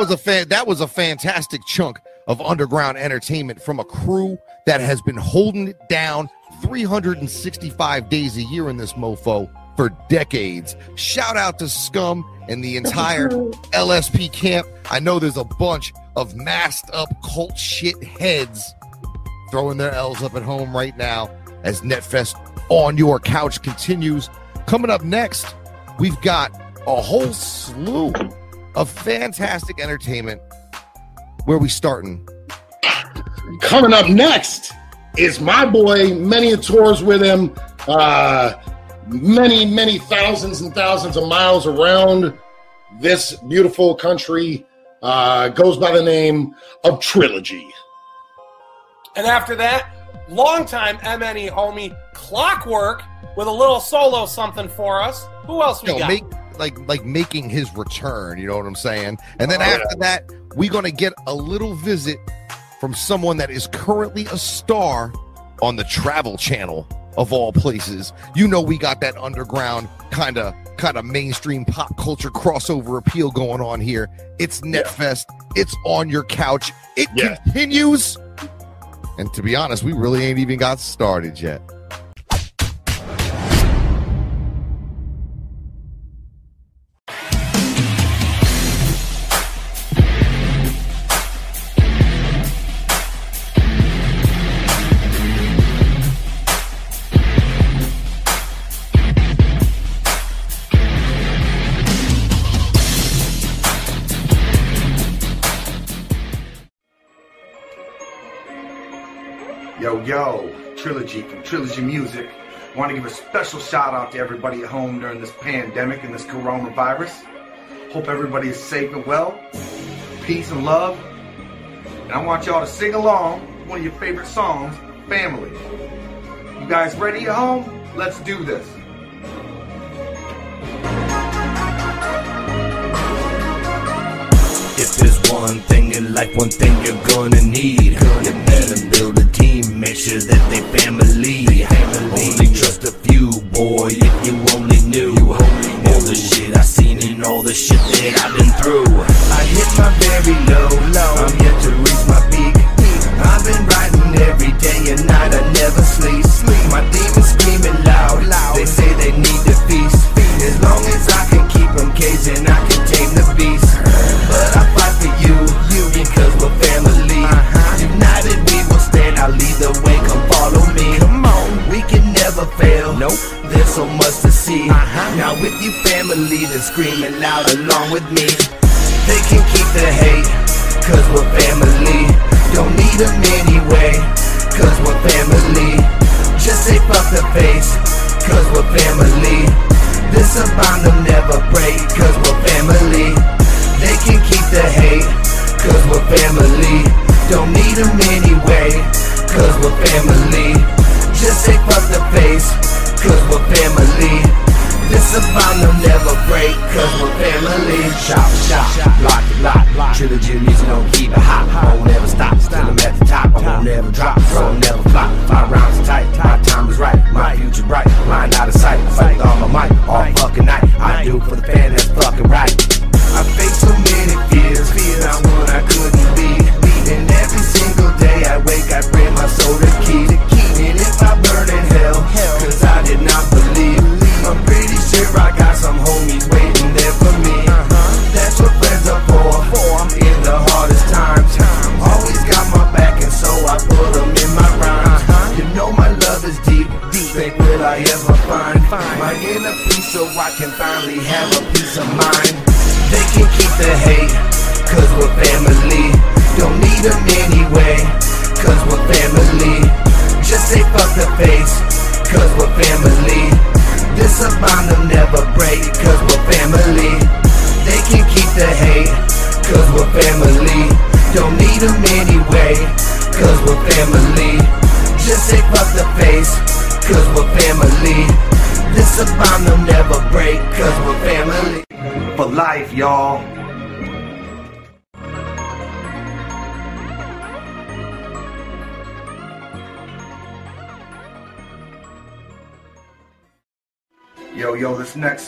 was a fan. That was a fantastic chunk of underground entertainment from a crew that has been holding it down 365 days a year in this mofo for decades. Shout out to Scum and the entire LSP camp. I know there's a bunch of masked up cult shit heads throwing their L's up at home right now as Netfest on your couch continues. Coming up next, we've got a whole slew of fantastic entertainment. Where we starting? Coming up next is my boy. Many tours with him. Uh, many, many thousands and thousands of miles around this beautiful country. Uh, goes by the name of Trilogy. And after that, longtime MNE homie Clockwork with a little solo something for us. Who else we You know, got? make like like making his return. You know what I'm saying? And then Oh, after that, we're gonna get a little visit from someone that is currently a star on the Travel Channel of all places. You know, we got that underground kind of kind of mainstream pop culture crossover appeal going on here. It's Netfest. It's on your couch. It Yeah. continues. And to be honest, we really ain't even got started yet. Trilogy from Trilogy Music. Want to give a special shout out to everybody at home during this pandemic and this coronavirus. Hope everybody is safe and well. Peace and love. And I want y'all to sing along one of your favorite songs, Family. You guys ready at home? Let's do this. If there's one thing in life, one thing you're gonna need, you better build a team, make sure that they family. Only trust a few, boy, if you only knew all the shit I seen and all the shit that I've been through. I hit my very low, low.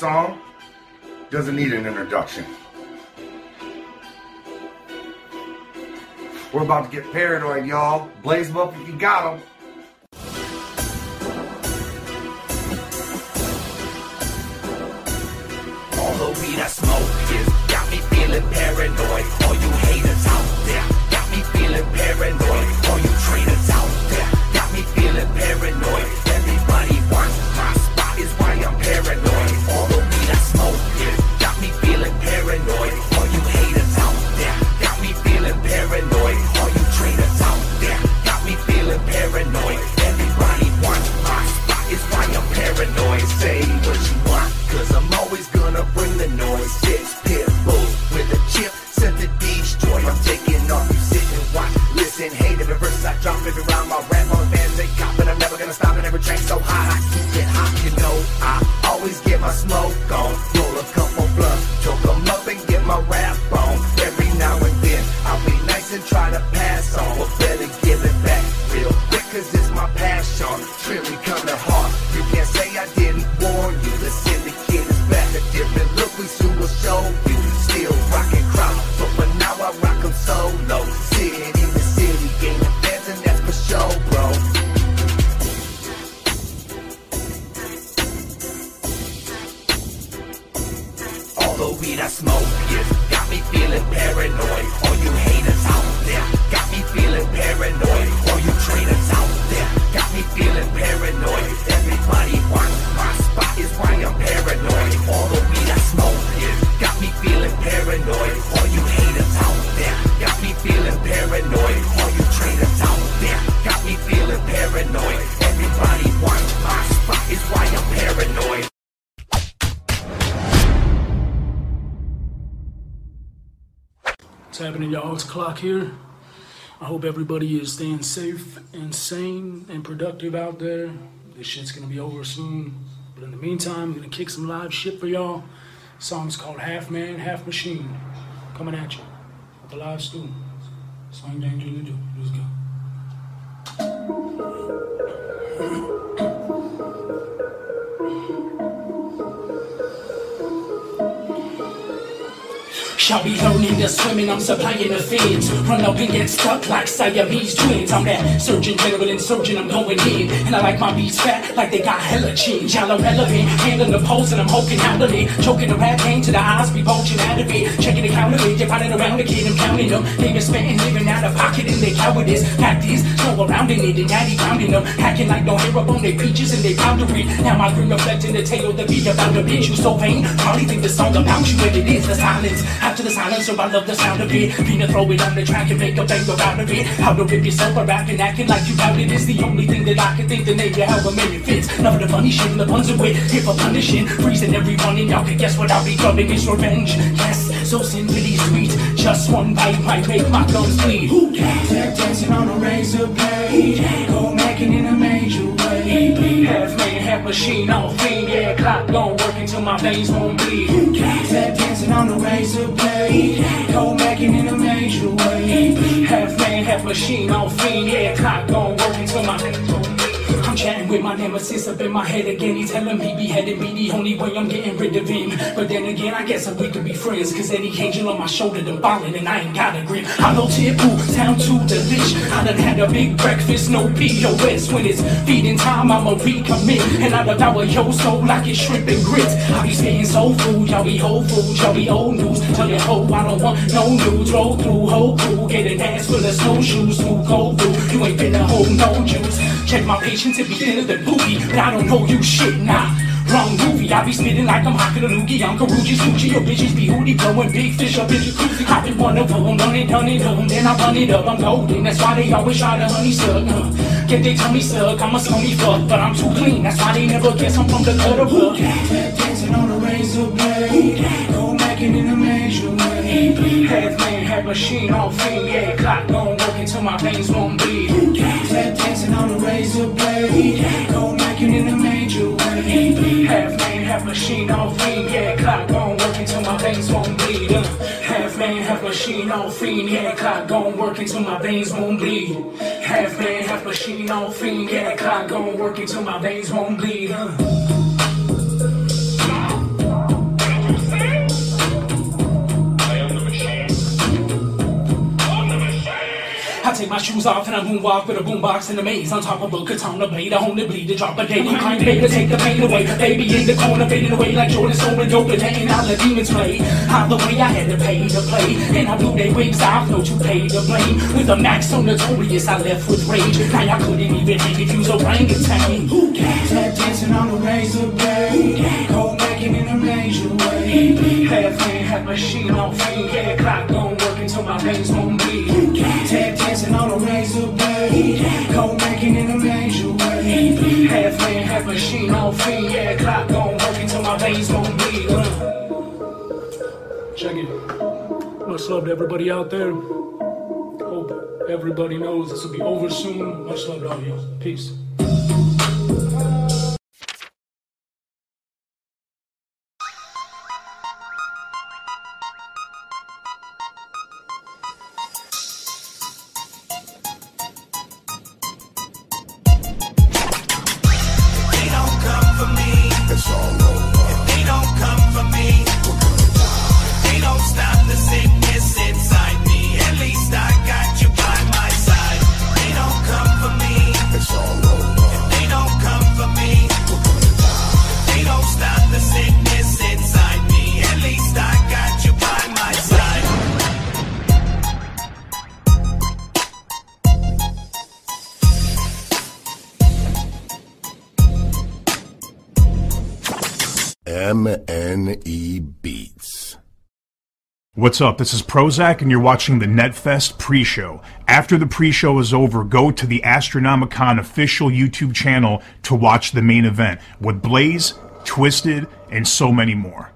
song doesn't need an introduction. We're about to get paranoid, y'all. Blaze them up if you got them. It's Clock here. I hope everybody is staying safe and sane and productive out there. This shit's gonna be over soon. But in the meantime, I'm gonna kick some live shit for y'all. song's called Half Man, Half Machine. Coming at you. with the live stool. Swing dang do do. Shall be learning to swim and I'm supplying the fins. Run up and get stuck like Siamese twins. I'm that surgeon, general insurgent, I'm going in. And I like my beats fat like they got hella chin. Y'all irrelevant, handling the pose and I'm hulking out of it. Choking the rap game to the eyes, be bulging out of it. Checking the count of it, you're running around the kid, I'm counting them. They been spitting, living out of pocket and they cowardice. Fact is, slow around in it and daddy grounding them. Hacking like no hair up on their peaches and they powdery. Now my grin reflecting the tail, of the beat about the bitch. You so vain, probably think the song about you when it is the silence. After the silence, so I love the sound of it. Pina throw it on the track and make a bang out of it. How to rip yourself a rapping, acting like you doubt it is the only thing that I can think to name you however many it fits. None of the funny shit and the puns away. Here for punishing, freezing everyone and y'all can guess what I'll be drubbing is revenge. Yes, so simply sweet. Just one bite might make my gums bleed. Who dat? Tap dancing on a razor blade. Go making in a major way. Half man, half machine, all fiend, yeah. Clock gon' work until my veins won't bleed. Tap dancing on a razor blade. Go making in a major way. Half man, half machine, all fiend, yeah. Clock gon' work until my veins won't bleed. I'm chatting with my nemesis up in my head again. He's telling me beheaded me the only way I'm getting rid of him. But then again, I guess we could be friends. Cause Eddie Angel on my shoulder, them ballin', and I ain't got a grip. I know Tipu, town to delish. I done had a big breakfast, no POS. When it's feeding time, I'ma recommit. And I devour your soul like it's shrimp and grits. I be spitting soul food, y'all be whole food, y'all be old news. Tell your hoe I don't want no news. Roll through, whole crew, get a dance full of snowshoes. Smooth go through, you ain't finna hold no juice. Check my patience, it be thinner the booty. But I don't know you shit, nah. Wrong movie, I be spitting like I'm hocking a loogie. I'm Karuji, Suchi, your bitches be hootie, blowing big fish up in jacuzzi. I been of them, done it, done it, done then I run it up. I'm golden, that's why they always try to honey suck. Uh, get they tummy suck, I'm a stony fuck, but I'm too clean. That's why they never guess I'm from the gutter book. Dancing on a razor blade. Go making in a major way. Half man, half machine, all fiend, yeah. Clock gon' work until my veins won't bleed. Tap dancing on a razor blade. Go making in a major way. Half man, half machine, all fiend, yeah. Clock gon' work until my veins won't bleed. Uh, half man, half machine, all fiend, yeah. Clock gon' work until my veins won't bleed. Half man, half machine, all fiend, yeah. Clock gon' work until my veins won't bleed. Uh. take my shoes off and I moonwalk with a boombox in the maze. On top of a katana blade, I only bleed to drop a date. I'm of to take the pain away. They baby in the corner, fading away like Jordan stolen and Yoga Day. And all the demons play. Either way, I had to pay to play. And I blew their waves, I've no two pay to blame. With a max so notorious, I left with rage. Now I couldn't even take it, you was a orangutan. Who dat? Tap dancing on the razor blade. Who dat? lacking in a major way. Half man, half machine on feed. Yeah, clock gon' work until my veins won't bleed. Tap dancing on a razor blade. Cold making in a major way. Half man, half machine on feed. Yeah, clock gon' work until my veins won't bleed. Uh. Check it. Much love to everybody out there. Hope everybody knows this will be over soon. Much love to all you. Peace. N.E. Beats. What's up? This is Prozak, and you're watching the NetFest pre show. After the pre show is over, go to the Astronomicon official YouTube channel to watch the main event with Blaze, Twiztid, and so many more.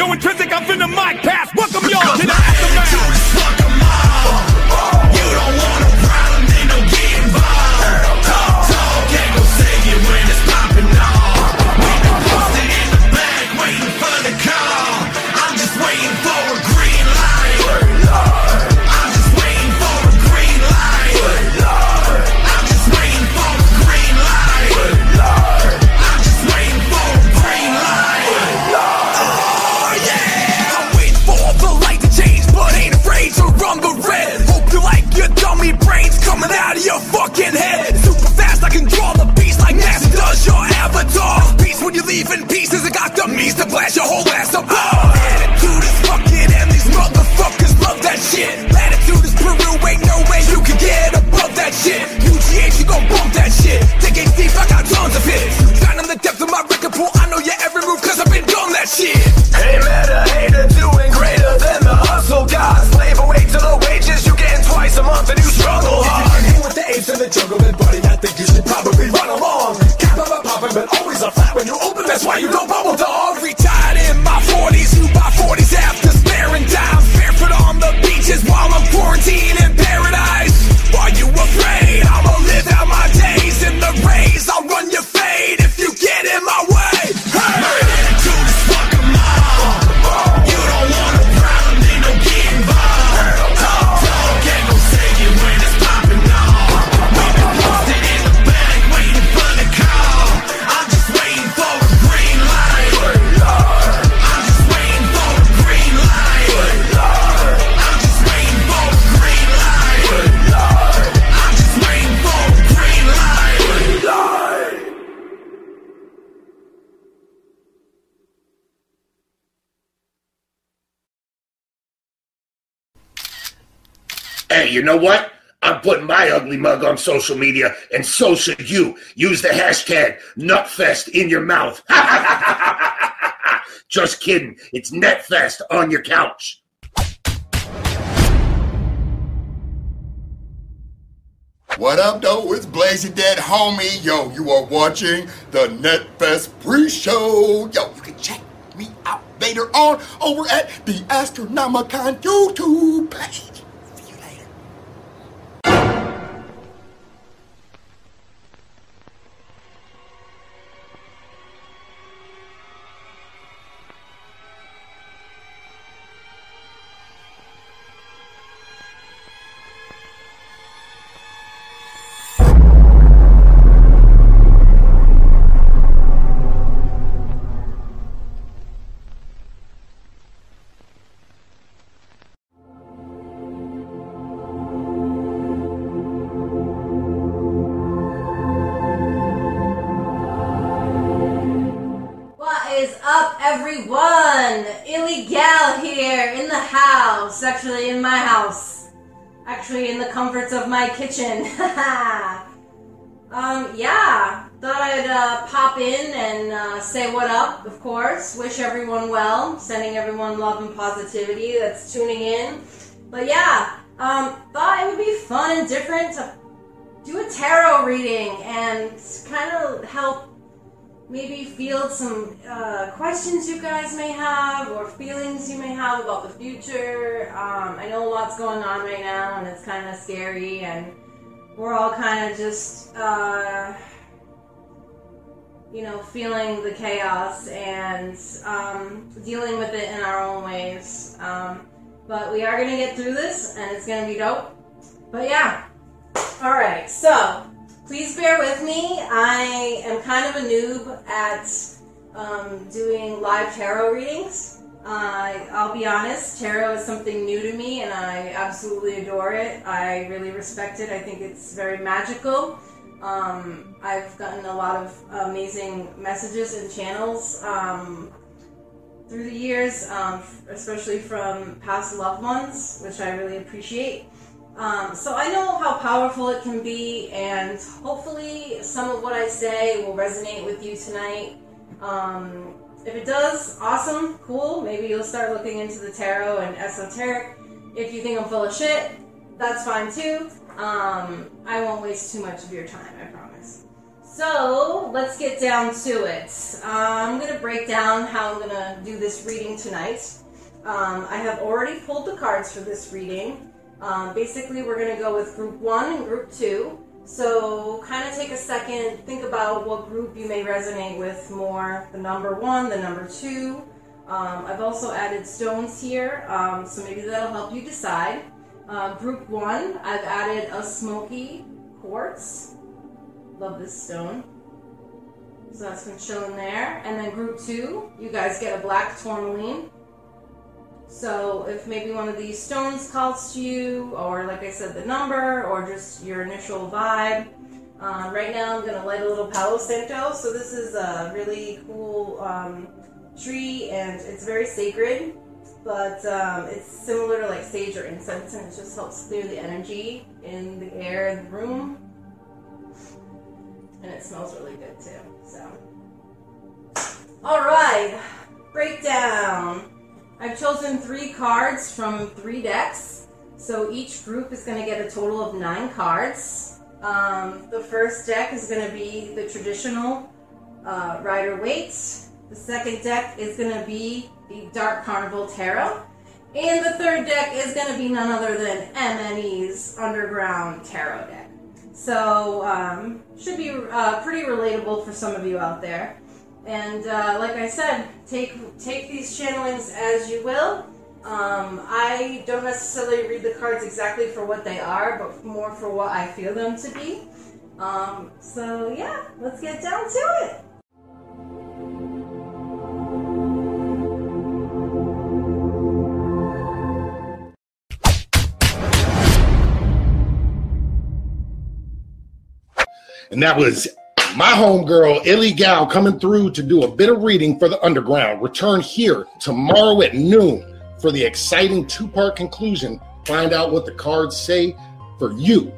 Yo, and you know what? I'm putting my ugly mug on social media, and so should you. Use the hashtag Nutfest in your mouth. Just kidding. It's Netfest on your couch. What up, though? It's Blaze Ya Dead, homie. Yo, you are watching the NetFest pre-show. Yo, you can check me out later on over at the Astronomicon YouTube my kitchen. um, yeah. Thought I'd uh, pop in and uh, say what up, of course. Wish everyone well. Sending everyone love and positivity that's tuning in. But yeah, um, thought it would be fun and different to do a tarot reading and kind of help maybe field some uh, questions you guys may have or feelings you may have about the future. Um, I know a lot's going on right now and it's kind of scary, and we're all kind of just, uh, you know, feeling the chaos and um, dealing with it in our own ways. Um, but we are going to get through this and it's going to be dope. But yeah. All right, so please bear with me. I am kind of a noob at um, doing live tarot readings. Uh, I'll be honest, tarot is something new to me and I absolutely adore it. I really respect it. I think it's very magical. Um, I've gotten a lot of amazing messages and channels um, through the years, um, especially from past loved ones, which I really appreciate. Um, so I know how powerful it can be, and hopefully, some of what I say will resonate with you tonight. Um, if it does, awesome, cool. Maybe you'll start looking into the tarot and esoteric. If you think I'm full of shit, that's fine too. Um, I won't waste too much of your time, I promise. So let's get down to it. Uh, I'm gonna break down how I'm gonna do this reading tonight. Um, I have already pulled the cards for this reading. Um, basically, we're going to go with group one and group two. So, kind of take a second, think about what group you may resonate with more the number one, the number two. Um, I've also added stones here, um, so maybe that'll help you decide. Uh, group one, I've added a smoky quartz. Love this stone. So that's been chilling there. And then group two, you guys get a black tourmaline. So if maybe one of these stones calls to you, or like I said, the number, or just your initial vibe. Um, right now I'm gonna light a little Palo Santo. So this is a really cool um, tree, and it's very sacred. But um, it's similar to like sage or incense, and it just helps clear the energy in the air in the room. And it smells really good too. So, all right, breakdown. I've chosen three cards from three decks. So each group is going to get a total of nine cards. Um, the first deck is going to be the traditional uh, Rider Waite. The second deck is going to be the Dark Carnival Tarot. And the third deck is going to be none other than MNE's Underground Tarot deck. So, um, should be uh, pretty relatable for some of you out there. And uh, like I said, take take these channelings as you will. Um, I don't necessarily read the cards exactly for what they are, but more for what I feel them to be. Um, so yeah, let's get down to it. And that was my homegirl, Illy Gal, coming through to do a bit of reading for the Underground. Return here tomorrow at noon for the exciting two part conclusion. Find out what the cards say for you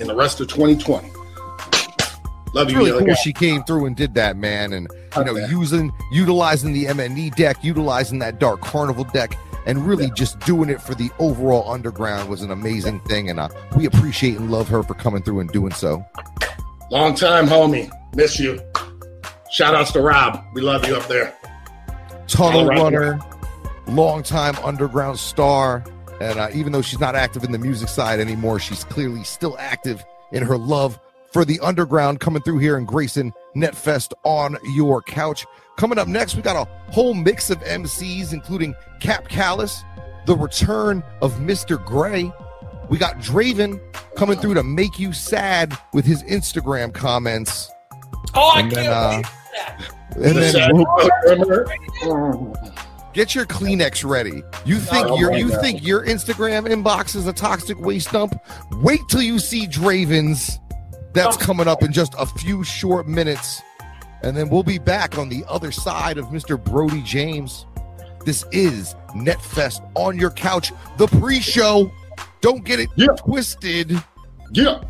in the rest of 2020. Love you, really Illy cool Gal. she came through and did that, man. And you know, using utilizing the MNE deck, utilizing that Dark Carnival deck, and really just doing it for the overall underground was an amazing thing. And uh, we appreciate and love her for coming through and doing so. Long time, homie. Miss you. Shout outs to Rob. We love you up there. Tunnel right. runner, longtime underground star. And uh, even though she's not active in the music side anymore, she's clearly still active in her love for the underground coming through here in Grayson Netfest on your couch. Coming up next, we got a whole mix of MCs, including Kap Kallous, the return of Mr. Gray. We got Draven coming through to make you sad with his Instagram comments. Oh, I And then, can't uh, that. And then programmer. Get your Kleenex ready. You think Oh your you God. think your Instagram inbox is a toxic waste dump? Wait till you see Draven's. That's coming up in just a few short minutes. And then we'll be back on the other side of Mr. Brody James. This is Netfest on your couch, the pre-show. Don't get it twisted. Yeah.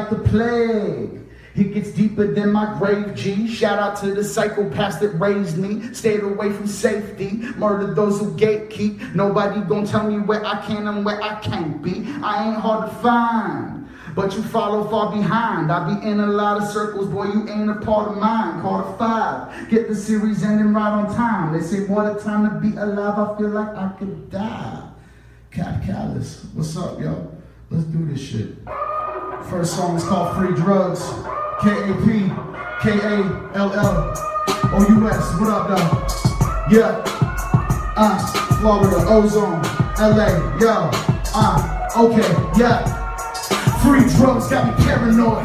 Like the plague. It gets deeper than my grave, G. Shout out to the psychopaths that raised me. Stayed away from safety. Murdered those who gatekeep. Nobody gonna tell me where I can and where I can't be. I ain't hard to find. But you follow far behind. I be in a lot of circles, boy. You ain't a part of mine. Call it five. Get the series ending right on time. They say, what a time to be alive. I feel like I could die. Kap Kallous, what's up, yo? Let's do this shit. First song is called Free Drugs. K A P K A L L O U S. What up, though? Yeah. Uh, Florida, Ozone, LA, yo. Uh, okay, yeah. Free drugs got me paranoid.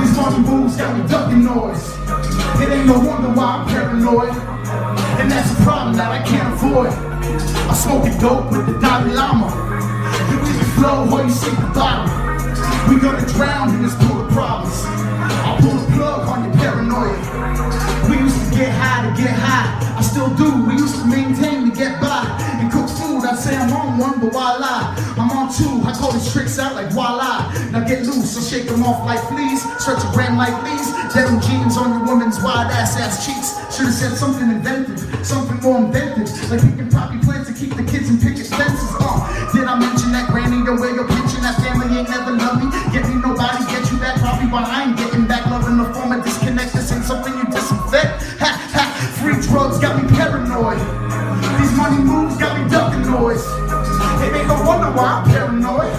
These money moves got me ducking noise. It ain't no wonder why I'm paranoid. And that's a problem that I can't avoid. I'm smoking dope with the Dalai Lama. You either flow or you sink the bottom. We gonna drown in this pool of problems. I'll pull the plug on your paranoia. We used to get high to get high. I still do. We used to maintain to get by. And cook food, I say I'm on one, but why lie? I'm on two. I call these tricks out like voila. Now get loose and shake them off like fleas. Stretch your gram like fleas. Denim jeans on your woman's wide ass ass cheeks. Should've said something inventive, something more inventive. Like picking poppy plants to keep the kids in picket fences. Uh, did I mention that granny, your way your pension, that family ain't never love me? Get me nobody, get you back, probably while I ain't getting back. Love in the form of disconnect. This ain't something you disinfect. Ha ha, free drugs got me paranoid. These money moves got me ducking noise. It ain't no wonder why I'm paranoid.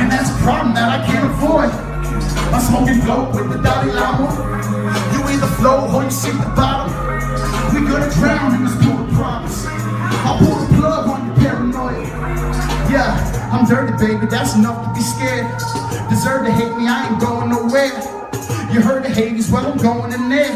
And that's a problem that I can't avoid. I'm smoking dope with the Dalai Lama. You either flow or you sink the bottom. We gonna drown in this pool of promise. I'll pull the plug. Yeah, I'm dirty, baby, that's enough to be scared. Deserve to hate me, I ain't going nowhere. You heard the Hades, well, I'm going in there.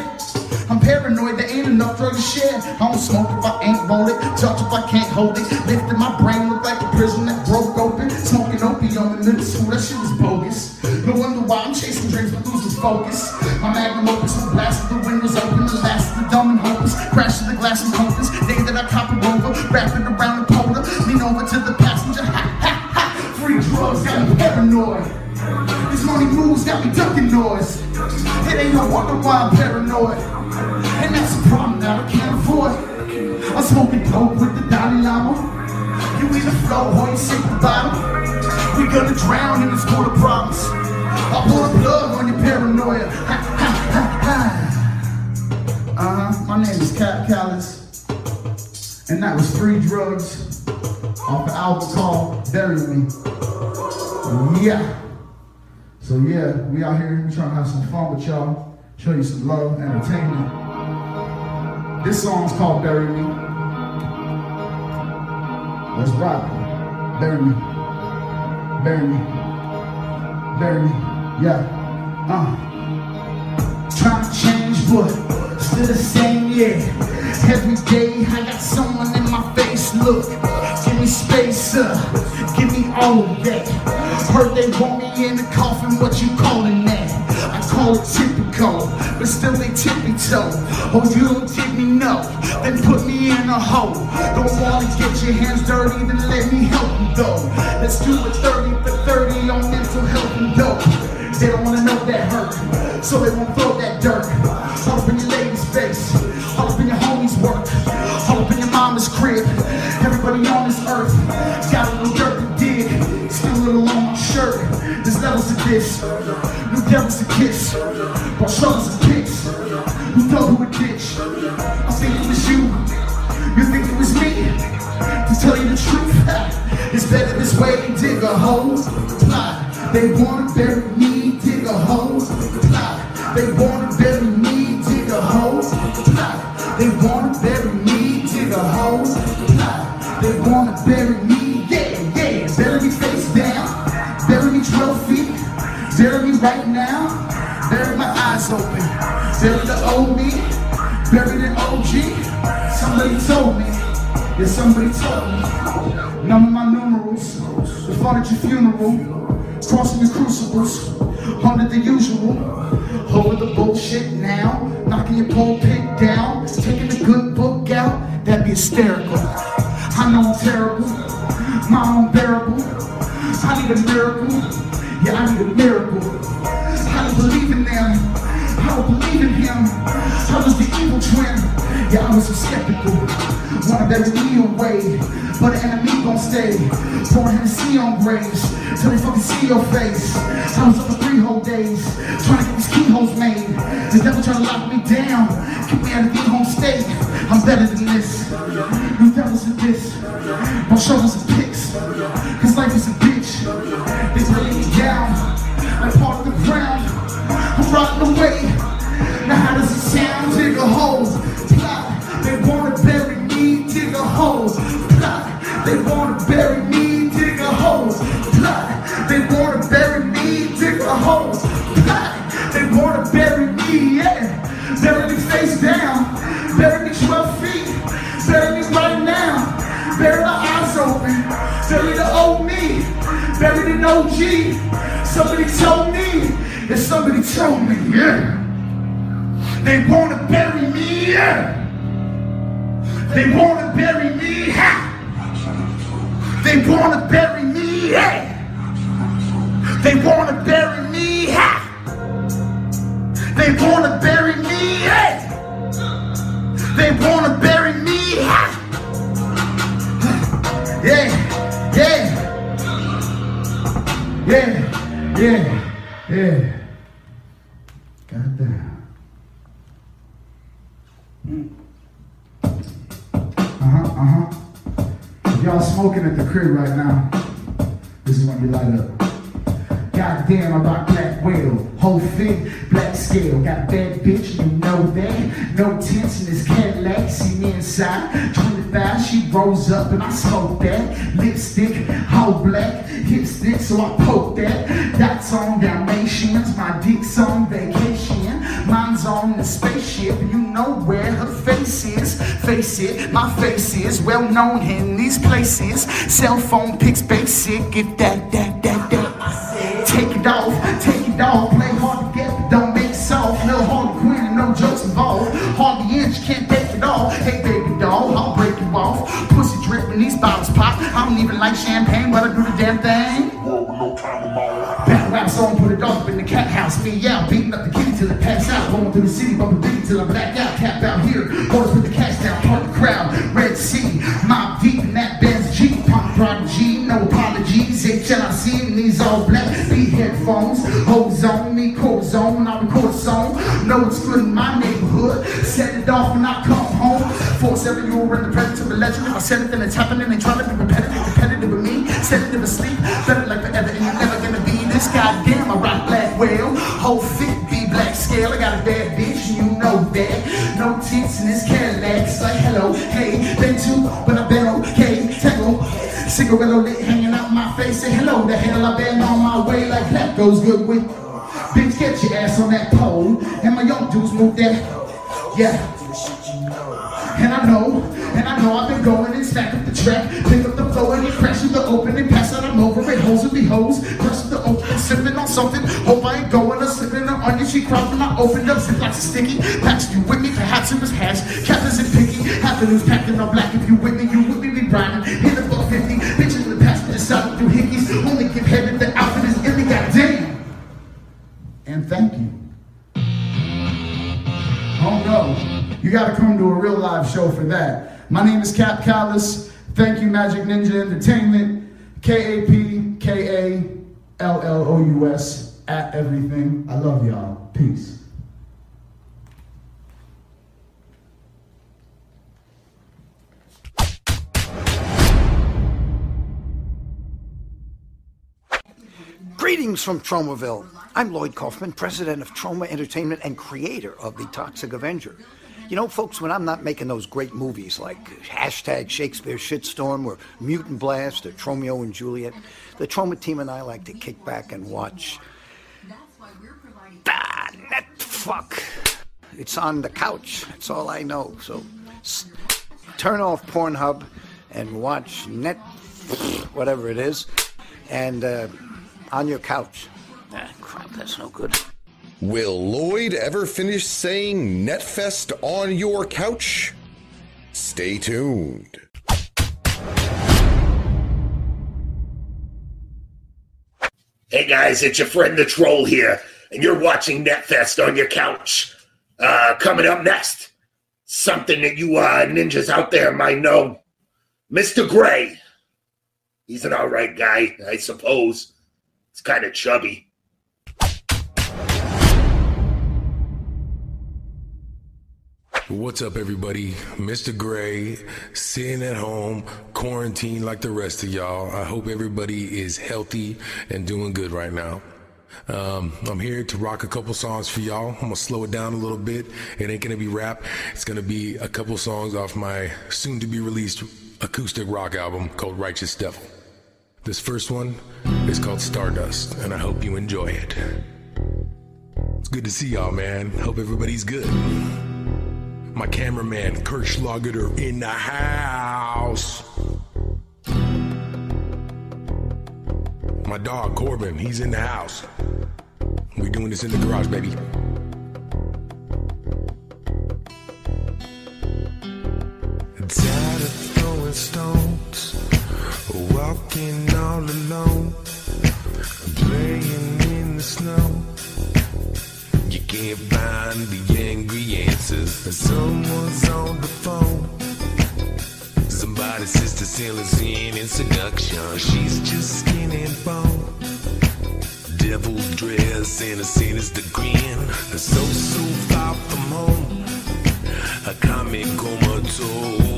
I'm paranoid, there ain't enough drug to share. I don't smoke if I ain't roll it, touch if I can't hold it. Lifting my brain look like a prison that broke open. Smoking opium in middle school, that shit was bogus. No wonder why I'm chasing dreams but losing focus. My magnum opus will blast the windows open, the last of the dumb and hopeless. Crash to the glass and hopeless. Day that I cop a rover, wrapping around the polar. Lean over to the Drugs got me paranoid. These money moves got me ducking noise. It ain't no wonder why I'm paranoid. And that's a problem that I can't avoid. I'm smoking dope with the Dalai Lama. You either flow or you sink the bottom. We gonna drown in this pool of problems. I'll pull a plug on your paranoia. Ha, ha, ha, ha. Uh-huh. My name is Kap Kallous. And that was Free Drugs off an album called Bury Me. Yeah. So yeah, we out here trying to have some fun with y'all, show you some love, entertainment. This song's called Bury Me. Let's rock. Bury me. Bury me. Bury me. Yeah. Uh. Trying to change, but still the same, yeah. Every day I got someone my face. Look, give me space, uh, give me all of that. Heard they want me in the coffin, what you calling that? I call it typical, but still they tippy toe. Oh, you don't tip me, no, then put me in a hole. Don't wanna get your hands dirty, then let me help you though. Let's do it 30 for 30 on mental health and dope. They don't wanna know that hurt, so they won't throw that dirt. All up in your lady's face, all up in your Everybody on this earth got a little dirt to dig, still a little on my shirt. There's levels to this, new devils to kiss, brought shoulders and pics. Who thought who would ditch? I think it was you, you think it was me. To tell you the truth, it's better this way. Dig a hole, fly. They wanna bury me, dig a hole, fly. They wanna bury me, dig a hole, fly. They wanna bury me, yeah, somebody told me. Number my numerals, the fun at your funeral, crossing the crucibles, under the usual. Over the bullshit now, knocking your pulpit down, taking the good book out, that'd be hysterical. I know I'm terrible, my unbearable. I need a miracle, yeah, I need a miracle. I don't believe in them, I don't believe in him. I was the evil twin, yeah, I was so skeptical. Wanna bury me away, but the enemy gon' stay. Pouring Hennessy on graves, till they fucking see your face. I was up for three whole days, trying to get these keyholes made. The devil trying to lock me down, keep me at a good home state. I'm better than this. New devils are this. My shoulders are picks, cause life is a bitch. They bring me down, like part of the ground. I'm rotting away. Now how does it sound? Dig a hole, plot. They wanna bury me, dig a hole, plot. They wanna bury me, dig a hole, plot. They wanna bury me, dig a hole, plot. They wanna bury me, yeah. Bury me face down, bury me 12 feet, bury me right now. Bury my eyes open, bury the old me, bury the OG. Somebody told me, and somebody told me, yeah. They wanna bury me. They wanna bury me. They wanna bury me. They wanna bury me. They wanna bury me. They wanna bury me. Yeah, yeah. Yeah, yeah, yeah. Bitch, you know that. No tints in this Cadillac. See me inside. 25, she rolls up and I smoke that. Lipstick, all black. Hipstick, so I poke that. Dots on Dalmatians. My dick's on vacation. Mine's on the spaceship. You know where her face is. Face it, my face is well known in these places. Cell phone pics basic. That, that, that. Champagne, but I do the damn thing. Whoa, no time Battle rap song, put it off in the cat house. Me out, beating up the kitty till it pass out. Going through the city, bumping biggie till I black out. Cap out here, boys put the cash down, part the crowd. Red Sea, mob deep in that Benz G. Pop prodigy, no apologies. HLIC, and these all black. Beat headphones, hoes on me, core zone. I record a song, know it's good in my neighborhood. Set it off when I come home. Four seven, you were in the presence of a legend. If I said it, then it's happening. They try to be repetitive, competitive me. Sedative asleep, better like forever, and you're never gonna be this goddamn. I rock black whale, whole fit be black scale. I got a bad bitch, and you know that. No tits in this Cadillac. It's like hello, hey, been to, but I've been okay. Tango, cigaretto lit hanging out my face. Say hello, the hell I've been on my way like that goes good with. Bitch, get your ass on that pole, and my young dudes move that. Yeah. Something. Hope I ain't going or slipping on onion. She cried when I opened up, zip lots of sticky. Patched you with me, perhaps it was hash. Captains and picky, half the news in all black. If you with me, you with me, be grinding. Hit the buck 50, bitches in the passenger side through hickeys. Only give head if the outfit is in me, goddamn. And thank you. Oh no. You gotta come to a real live show for that. My name is Kap Kallous. Thank you, Majik Ninja Entertainment. K A P K A L L O U S at everything. I love y'all. Peace. Greetings from Tromaville. I'm Lloyd Kaufman, president of Troma Entertainment and creator of The Toxic Avenger. You know, folks, when I'm not making those great movies like hashtag Shakespeare Shitstorm or Mutant Blast or Tromeo and Juliet, the Troma team and I like to kick back and watch. Ah, net fuck. It's on the couch. That's all I know. So s- turn off Pornhub and watch net, whatever it is, and uh, on your couch. Ah, crap, that's no good. Will Lloyd ever finish saying Netfest on your couch? Stay tuned. Hey guys, it's your friend the Troll here, and you're watching NetFest on your couch. Uh, coming up next, something that you uh, ninjas out there might know. Mr. Gray. He's an alright guy, I suppose. He's kind of chubby. What's up, everybody? Mr. Gray, sitting at home, quarantined like the rest of y'all. I hope everybody is healthy and doing good right now. Um, I'm here to rock a couple songs for y'all. I'm gonna slow it down a little bit. It ain't gonna be rap. It's gonna be a couple songs off my soon to be released acoustic rock album called Righteous Devil. This first one is called Stardust, and I hope you enjoy it. It's good to see y'all, man. Hope everybody's good. My cameraman, Kurt Schlageter, in the house. My dog, Corbin, he's in the house. We're doing this in the garage, baby. Tired of throwing stones, walking all alone, playing in the snow. Can't find the angry answers. Someone's on the phone. Somebody's sister selling sin and seduction. She's just skin and bone. Devil dress and a sinister grin. So, so far from home. A comic comatose.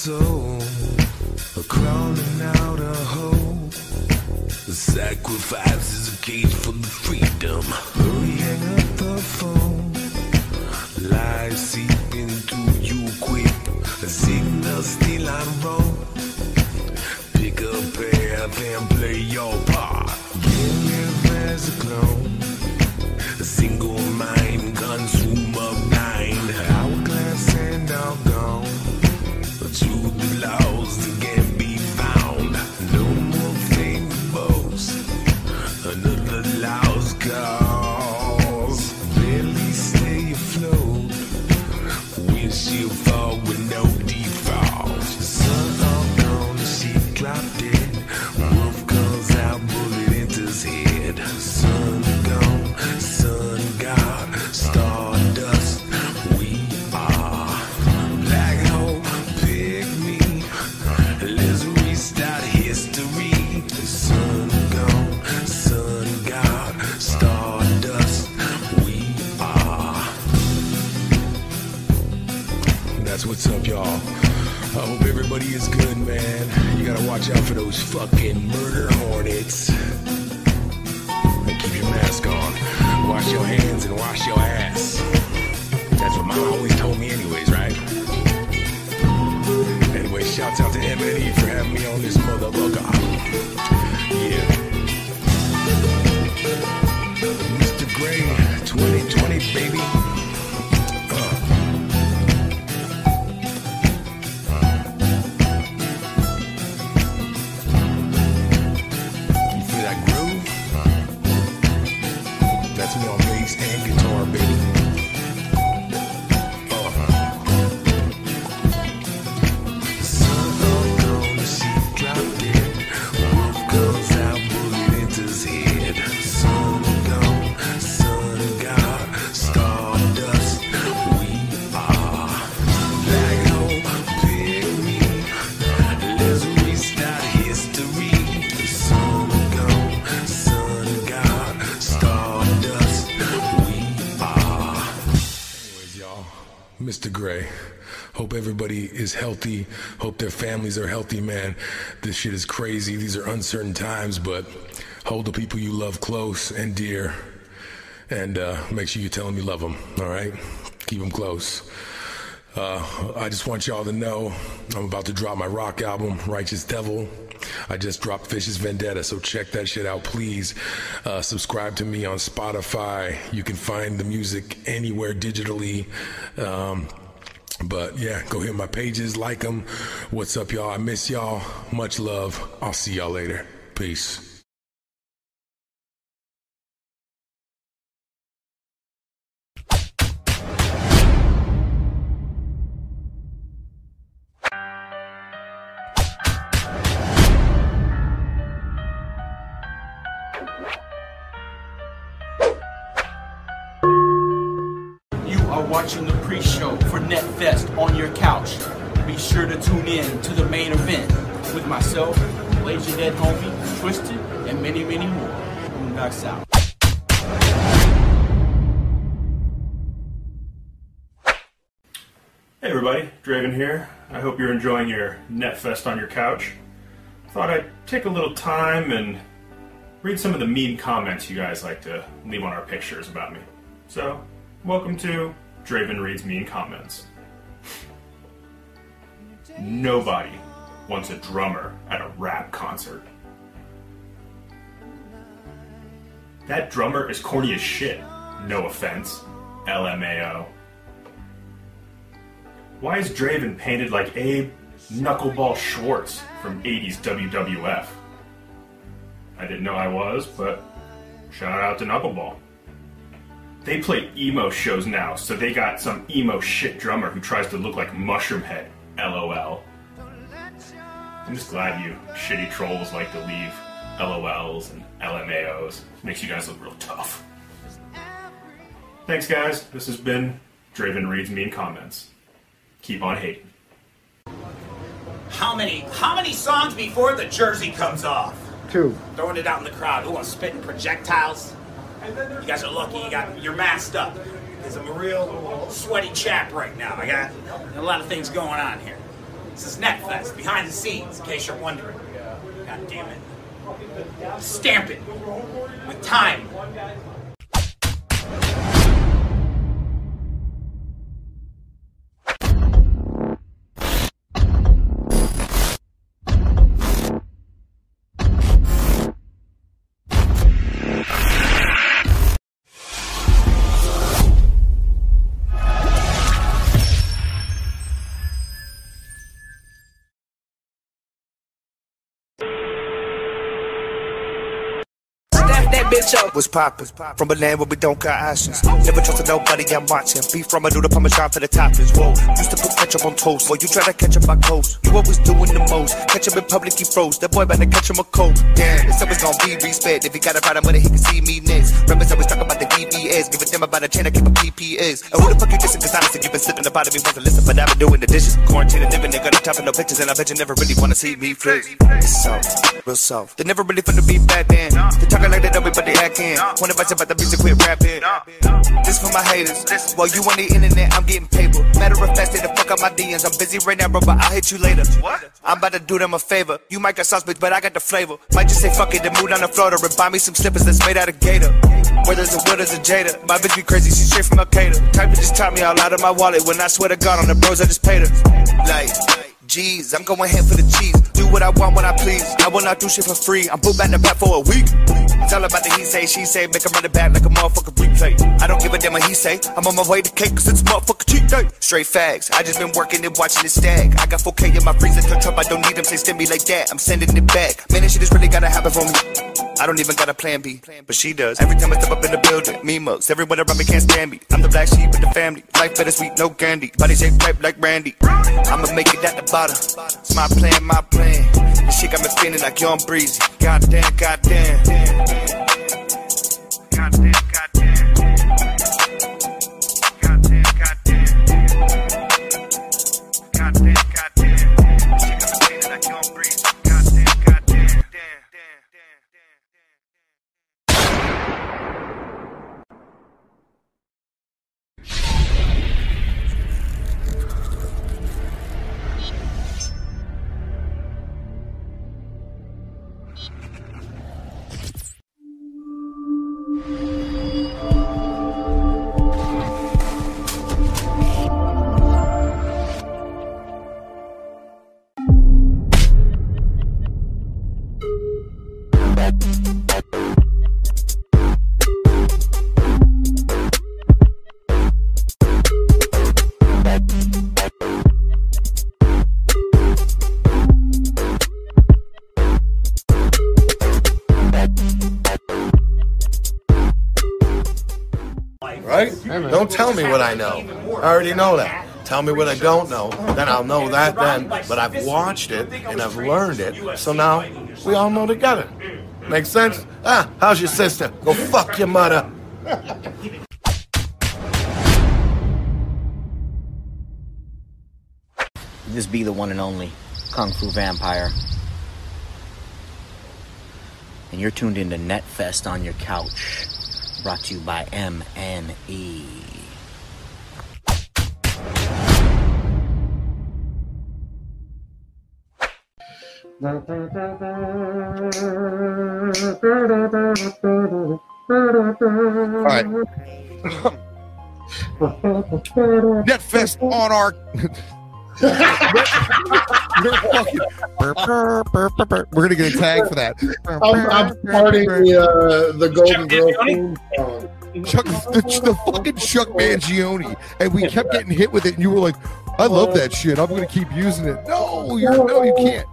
Soul. Crawling out a hole. The sacrifice is a cage for everybody is healthy. Hope their families are healthy, man. This shit is crazy. These are uncertain times, but hold the people you love close and dear. And uh, make sure you tell them you love them, all right? Keep them close. Uh, I just want y'all to know I'm about to drop my rock album, Righteous Devil. I just dropped Fish's Vendetta, so check that shit out, please. Uh, subscribe to me on Spotify. You can find the music anywhere digitally. Um, but yeah, go hit my pages, like them. What's up, y'all? I miss y'all. Much love. I'll see y'all later. Peace. You are watching the on your couch. Be sure to tune in to the main event with myself, Ya Dead Homie, Twiztid, and many, many more. Boondock South. Hey everybody, Draven here. I hope you're enjoying your NetFest on your couch. Thought I'd take a little time and read some of the mean comments you guys like to leave on our pictures about me. So, welcome to Draven Reads Mean Comments. Nobody wants a drummer at a rap concert. That drummer is corny as shit. No offense. LMAO. Why is Draven painted like Abe Knuckleball Schwartz from 80s WWF? I didn't know I was, but shout out to Knuckleball. They play emo shows now, so they got some emo shit drummer who tries to look like Mushroomhead. LOL. I'm just glad you shitty trolls like to leave LOLs and LMAOs. Makes you guys look real tough. Thanks, guys. This has been Draven Reads Mean Comments. Keep on hating. How many how many songs before the jersey comes off? Two. Throwing it out in the crowd. Who wants spitting projectiles? You guys are lucky you got you're masked up. Because I'm a real sweaty chap right now. I got a lot of things going on here. This is NetFest, behind the scenes, in case you're wondering. God damn it. Stamp it with time. Bitch up. Was poppin' from a land where we don't got options. Never trusted nobody, I'm watching. Beef from a noodle, parmesan for the toppings. Whoa, used to put ketchup on toast. Boy, you try to catch up my coast. You always doing the most. Catch him in public, he froze. That boy better catch him a cold. Damn, it's always gonna be respect. If he got a problem with it, he can see me next. Rappers always talk about the DBS. Give a damn about a chain, I keep a PPS. And who the fuck you dissing? Cause honestly, you been slipping about it, me wasn't listen, but I've been doing the dishes. Quarantine and living, nigga, no time for no pictures. And I bet you never really wanna see me flex. It's soft, real soft. They never really finna be back then. They talking like they know me, but they hacking. Wanna bitch about the music, quit rapping. This for my haters. While you on the internet, I'm getting paper. Matter of fact, stay the fuck up my DMs. I'm busy right now, bro, but I'll hit you later. What? I'm about to do them a favor. You might got sauce, bitch, but I got the flavor. Might just say fuck it, then move down to Florida and buy me some slippers that's made out of gator. Whether it's a or a Jada. My bitch be crazy, she straight from Al Qaeda. Type to just taught me all out of my wallet. When I swear to God on the bros, I just paid her. Like, G's, I'm going hand for the cheese. Do what I want when I please. I will not do shit for free. I'm put back the back for a week. It's all about the he say, she say, make him run it back like a motherfucker replay. I don't give a damn what he say. I'm on my way to cake cause it's motherfucker cheat day. Straight facts. I just been working and watching it stack. I got 4K in my freezer, touch up, I don't need them, me like that. I'm sending it back. Man, this shit is really gotta happen for me. I don't even got a plan B, but she does. Every time I step up in the building, me mugs. Everyone around me can't stand me. I'm the black sheep of the family. Life better sweet, no candy. Body shaped type like Randy. I'ma make it at the bottom. It's my plan, my plan. This shit got me feeling like young breezy. Goddamn. Goddamn, goddamn. Goddamn, Don't tell me what I know. I already know that. Tell me what I don't know, then I'll know that then. But I've watched it and I've learned it, so now we all know together. Make sense? Ah, how's your sister? Go fuck your mother. This be the one and only Kung Fu Vampire. And you're tuned into NetFest on your couch. Brought to you by MNE. All right. Netfest on our. We're gonna get a tag for that. I'm, I'm parting the uh, the Golden Girl theme. Chuck, the, the fucking Chuck Mangione, and we kept getting hit with it, and you were like, "I love that shit. I'm gonna keep using it." No, you're no, you can't.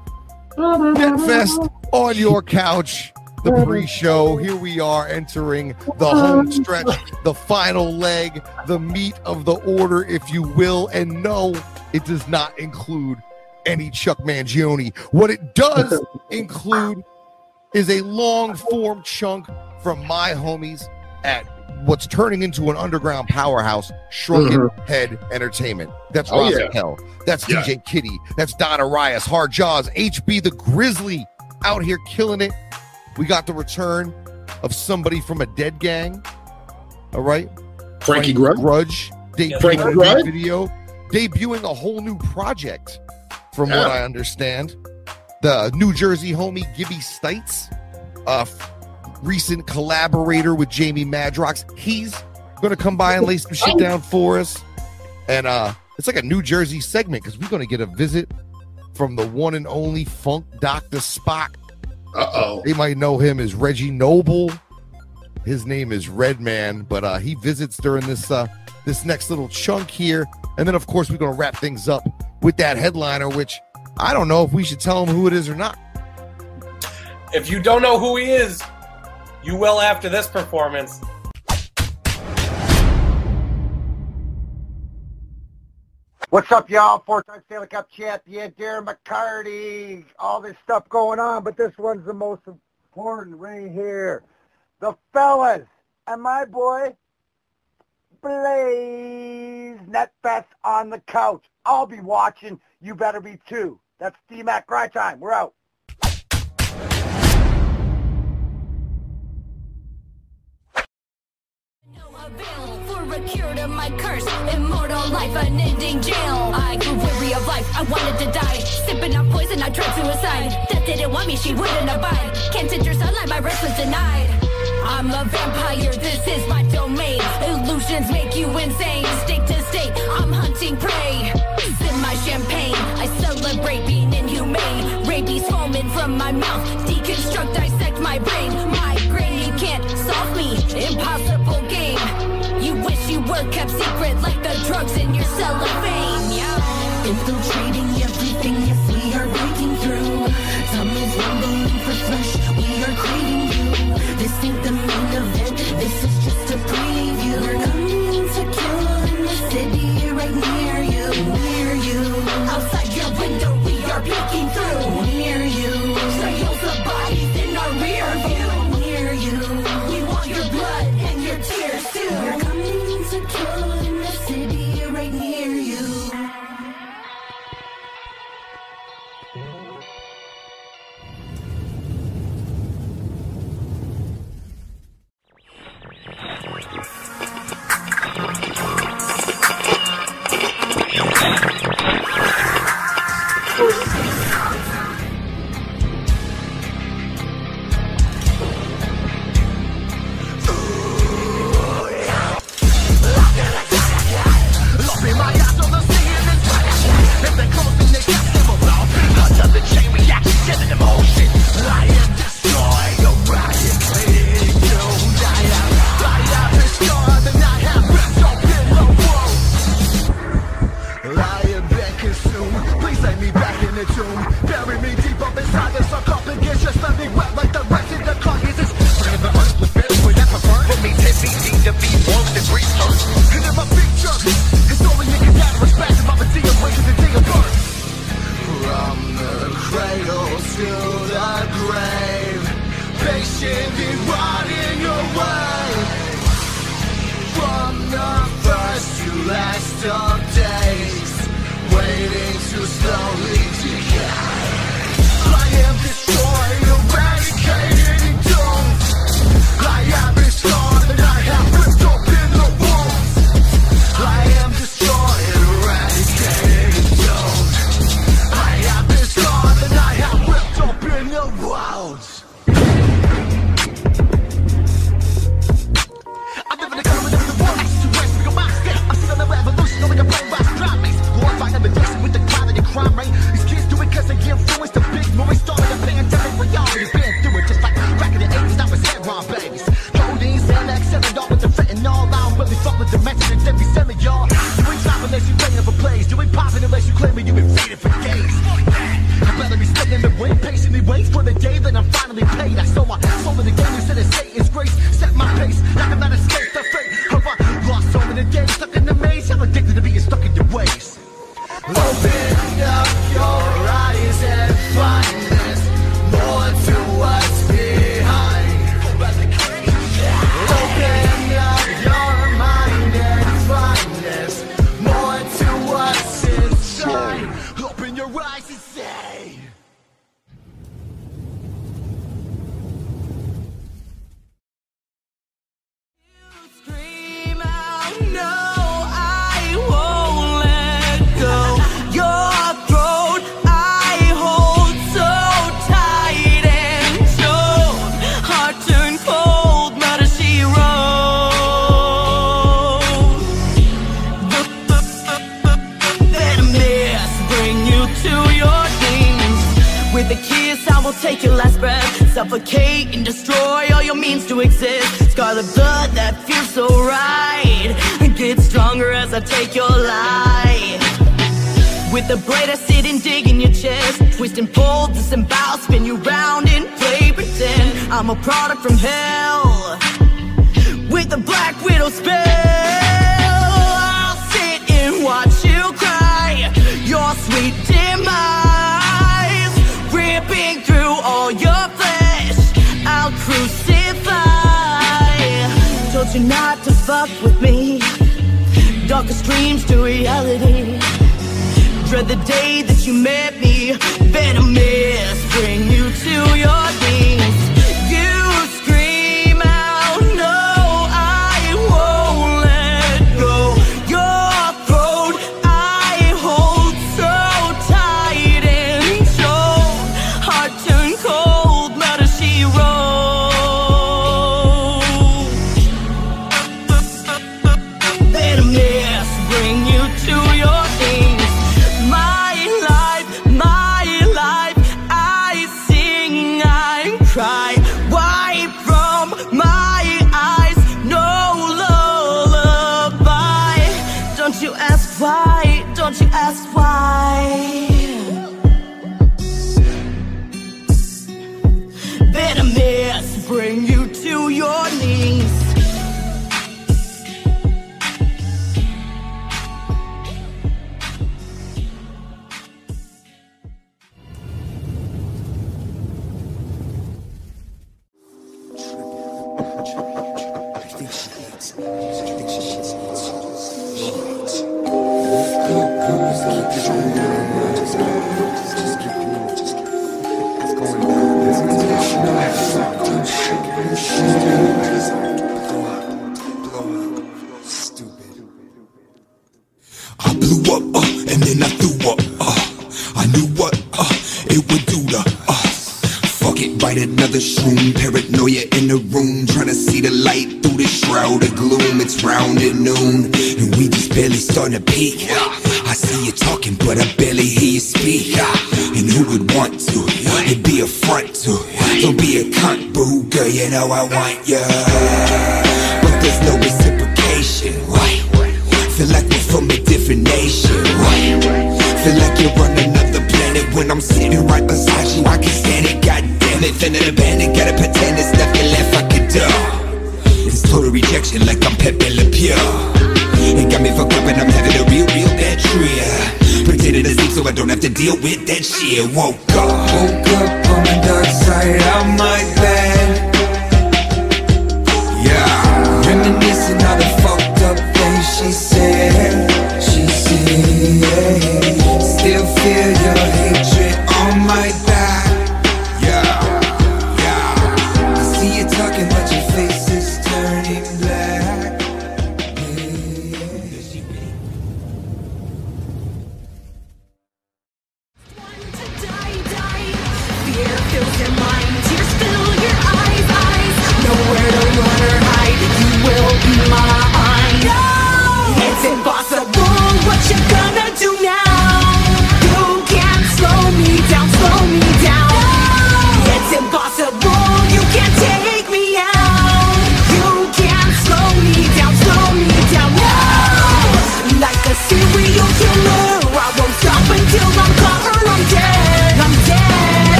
Netfest on your couch. The pre-show. Here we are entering the home stretch, the final leg, the meat of the order, if you will. And no, it does not include any Chuck Mangione. What it does include is a long form chunk from my homies at what's turning into an underground powerhouse, Shrunken Mhm. Head Entertainment. That's Oh, Raza yeah. Hell. That's Yeah. DJ Kitty. That's Donna Rias, Hard Jaws, HB the Grizzly out here killing it. We got the return of somebody from a dead gang. All right, Frankie Grudge? Grudge. Debuting Frankie a Grudge? video, debuting a whole new project, from what I understand. The New Jersey homie Gibby Stites, a f- recent collaborator with Jamie Madrox. He's gonna come by and lay some shit down for us. And uh it's like a New Jersey segment because we're gonna get a visit from the one and only Funk Dr. Spock. Uh oh. They might know him as Reggie Noble. His name is Redman, but uh he visits during this uh this next little chunk here. And then of course we're gonna wrap things up with that headliner, which I don't know if we should tell him who it is or not. If you don't know who he is, you will after this performance. What's up, y'all? Four-time Stanley Cup champion, Darren McCarty. All this stuff going on, but this one's the most important right here. The fellas and my boy, Blaze Netfest on the couch. I'll be watching. You better be too. That's D-Mac Grind Time. We're out. A cure to my curse, immortal life, unending jail. I grew weary of life, I wanted to die. Sipping on poison, I tried suicide. Death didn't want me, she wouldn't abide. Can't enter sunlight, my rest was denied. I'm a vampire, this is my domain. Illusions make you insane. State to state, I'm hunting prey. Sip my champagne, I celebrate being inhumane. Rabies foaming from my mouth, deconstruct, dissect my brain. Migraine, you can't solve me, impossible were kept secret like the drugs in your cellophane. Yeah. Infiltrating everything, yes, we are breaking through. Time is rumbling for flesh, we are craving you. This ain't the main event, this is just a preview. We're coming to kill in the city right near you, near you. Outside your window, we are peeking through. Near you. Trails of bodies in our rear view. Near you. We want your blood and your tears too. To kill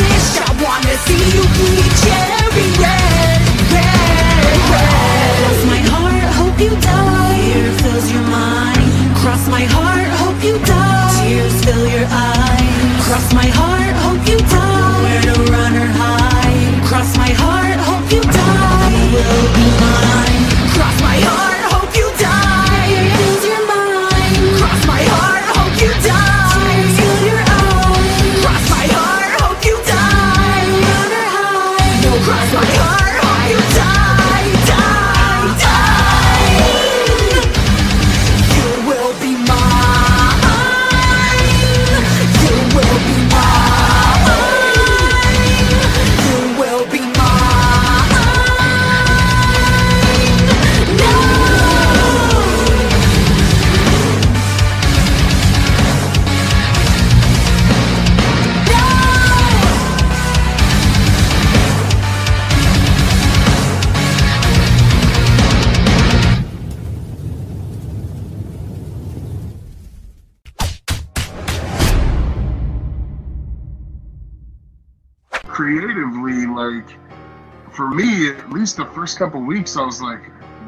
wish I wanna see you bleed cherry red, red, red Cross my heart, hope you die. Fear fills your mind. Cross my heart, hope you die. Tears fill your eyes. Cross my heart, hope you die. Where to run or hide. Cross my heart, hope you die. Will least the first couple weeks, I was like,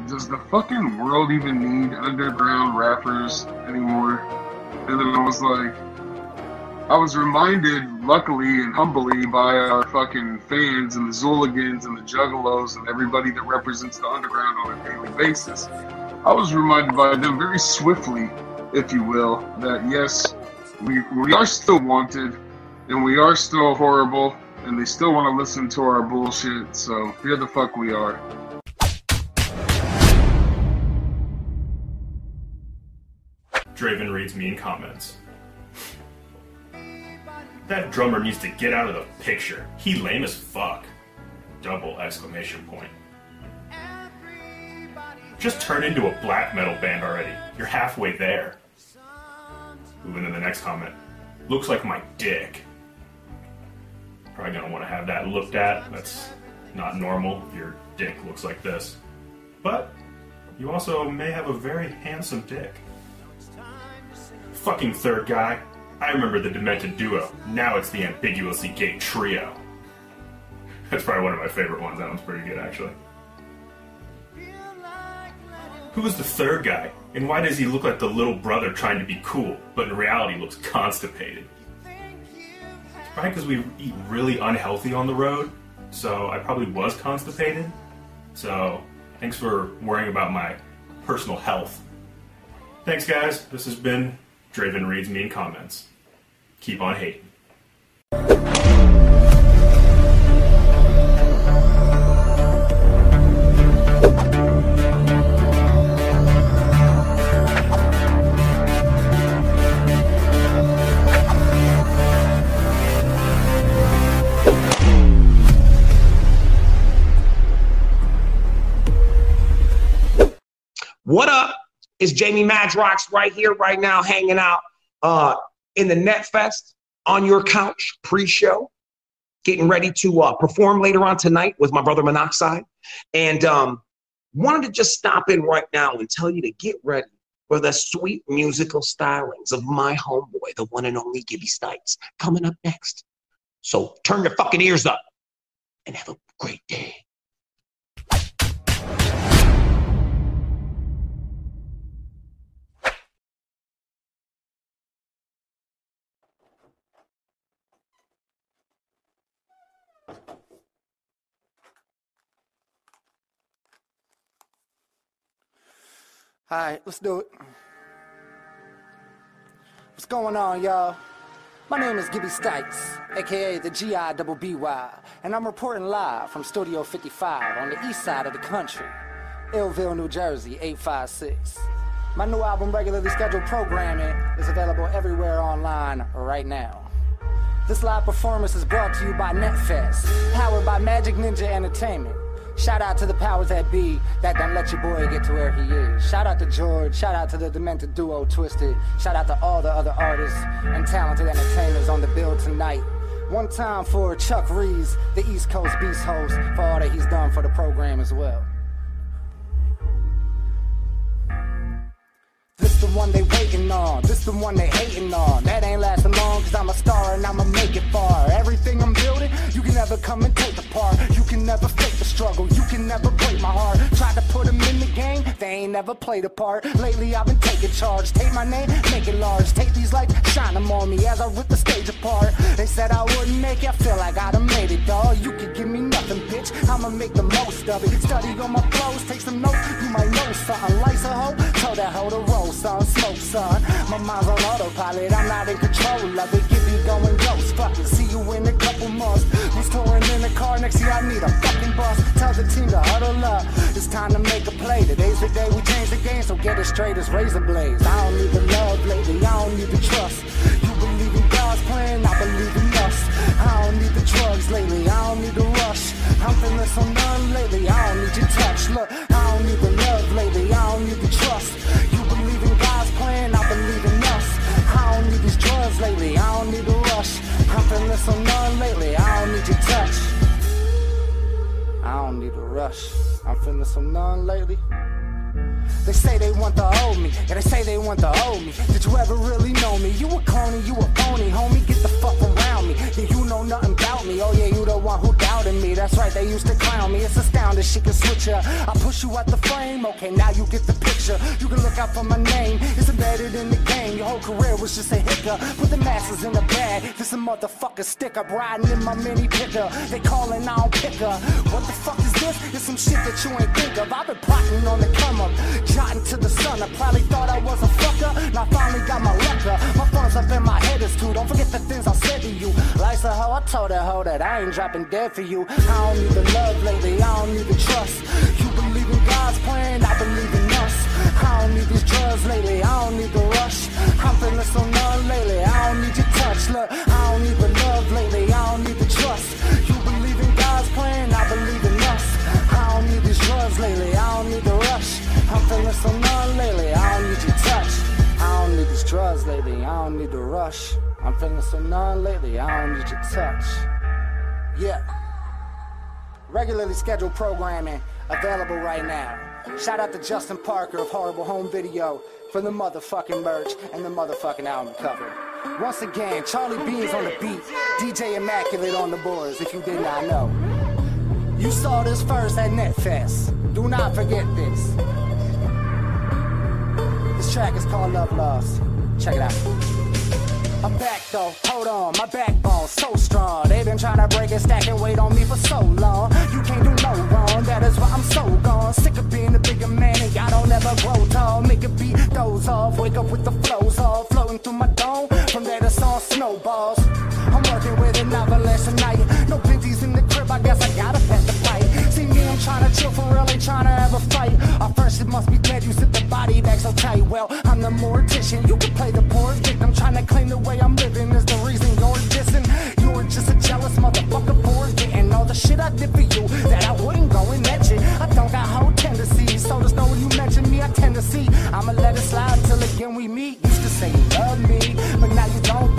does the fucking world even need underground rappers anymore? And then I was like, I was reminded, luckily and humbly, by our fucking fans and the Zooligans and the Juggalos and everybody that represents the underground on a daily basis. I was reminded by them very swiftly, if you will, that yes, we, we are still wanted and we are still horrible and they still want to listen to our bullshit. So here the fuck we are. Draven reads mean comments. That drummer needs to get out of the picture. He lame as fuck. Double exclamation point. Just turn into a black metal band already. You're halfway there. Moving to the next comment. Looks like my dick. Probably gonna want to have that looked at. That's not normal your dick looks like this. But you also may have a very handsome dick. Fucking third guy. I remember the Demented Duo. Now it's the ambiguously gay trio. That's probably one of my favorite ones. That one's pretty good, actually. Who is the third guy? And why does he look like the little brother trying to be cool, but in reality looks constipated? Probably because we eat really unhealthy on the road, so I probably was constipated. So, thanks for worrying about my personal health. Thanks, guys. This has been Draven Reads Mean Comments. Keep on hating. It's Jamie Madrox right here, right now, hanging out uh, in the Net Fest on your couch pre-show, getting ready to uh, perform later on tonight with my brother Monoxide, and um, wanted to just stop in right now and tell you to get ready for the sweet musical stylings of my homeboy, the one and only Gibby Stites, coming up next. So turn your fucking ears up and have a great day. All right, let's do it. What's going on, y'all? My name is Gibby Stites, aka the GI double BY, and I'm reporting live from Studio 55 on the east side of the country, Illville, New Jersey, 856. My new album, regularly scheduled programming, is available everywhere online right now. This live performance is brought to you by NetFest, powered by Majik Ninja Entertainment. Shout out to the powers that be that done let your boy get to where he is. Shout out to George. Shout out to the Demented Duo Twiztid. Shout out to all the other artists and talented entertainers on the bill tonight. One time for Chuck Reeves, the East Coast Beast host, for all that he's done for the program as well. The one they waiting on, this the one they hating on. That ain't lasting long, cause I'm a star and I'ma make it far. Everything I'm building, you can never come and take apart. You can never fake the struggle, you can never break my heart. Tried to put them in the game, they ain't never played a part. Lately I've been taking charge, take my name, make it large. Take these lights, shine them on me as I rip the stage apart. They said I wouldn't make it, I feel like I done made it, dawg. You could give me nothing, bitch, I'ma make the most of it. Study on my flows, take some notes, you might know something. Lights a hoe, tell that hoe to roll, smoke, son. Uh. My mind's on autopilot, I'm not in control of it. Give you going ghost. Fuck see you in a couple months. Was touring in the car, next year I need a fucking bus. Tell the team to huddle up. It's time to make a play. Today's the day we change the game, so get it straight as razor blades. I don't need the love lately, I don't need the trust. You believe in God's plan, I believe in us. I don't need the drugs lately, I don't need the rush. I'm feeling so numb lately, I don't need your touch. Look, I don't need the love lately, I don't need the trust. Drugs lately, I don't need the rush. I'm feeling so numb lately, I don't need your touch. I don't need a rush. I'm feeling so numb lately. They say they want to hold me, and they say they want to hold me. Did you ever really know me? You a clone, you a phony, homie. Get the fuck around me. Yeah, you know nothing about me. Oh yeah, you the one who doubted me. That's right, they used to clown me. It's astounding, she can switch ya. I push you out the frame. Okay, now you get the picture. You can look out for my name. It's embedded in the game. Your whole career was just a hiccup. Put the masses in the bag. This a motherfucker stick up riding in my mini picker. They calling, I don't pick up. What the fuck is this? It's some shit that you ain't think of. I've been plotting on the come up, jotting to the sun. I probably thought I was a fucker. Now I finally got my record. My phone's up in my head is too. Don't forget the things I said to you. Life's a hoe. I told that hoe that I ain't dropping dead for you. I don't need the love lately. I don't need the trust. You believe in God's plan. I believe in us. I don't need these drugs lately. I don't need the rush. I'm feeling so numb lately. I don't need your touch. Look, I don't need the love lately. I don't need the trust. You Feeling so numb lately. I don't need your touch. I don't need these drugs lately. I don't need the rush. I'm feeling so numb lately. I don't need your touch. Yeah. Regularly scheduled programming available right now. Shout out to Justin Parker of Horrible Home Video for the motherfucking merch and the motherfucking album cover. Once again, Charlie Beans on the beat, DJ Immaculate on the boards, if you did not know. You saw this first at NetFest. Do not forget this. This track is called Love Lost. Check it out. I'm back though, hold on, my backbone so strong. They've been trying to break it, stack and wait on me for so long. You can't do no wrong, that is why I'm so gone. Sick of being a bigger man and y'all don't ever grow tall. Make a beat, doze off, wake up with the flows all floating through my dome. From there to song snowballs. I'm working with an avalanche tonight. No binties in the crib, I guess I gotta pet trying to chill for real, ain't trying to have a fight. At first it must be dead, you sit the body back so tight. Well, I'm the mortician, you can play the poor victim. Trying to claim the way I'm living is the reason you're dissing. You're just a jealous motherfucker for getting all the shit I did for you that I wouldn't go and mention. I don't got whole tendencies, so just know when you mention me, I tend to see. I'ma let it slide till again we meet. Used to say you love me, but now you don't,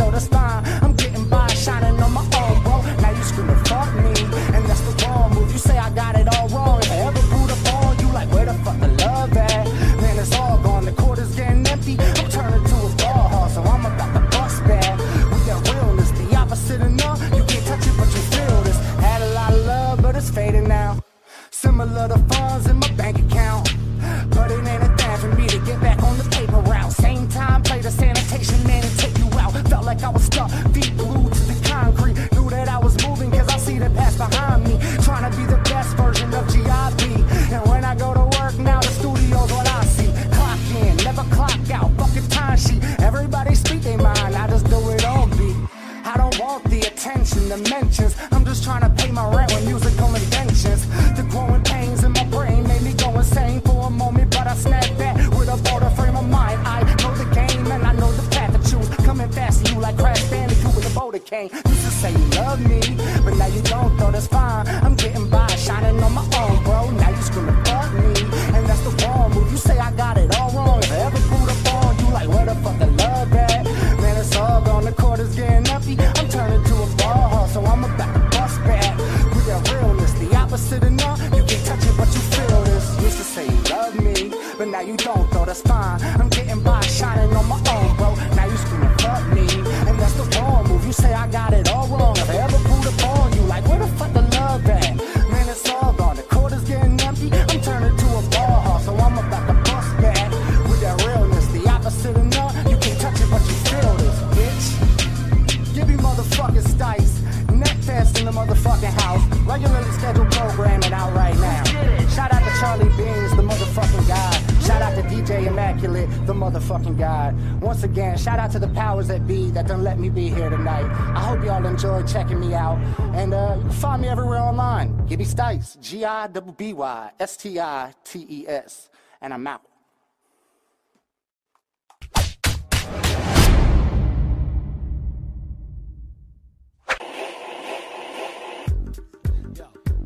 G I B B Y S T I T E S. And I'm out.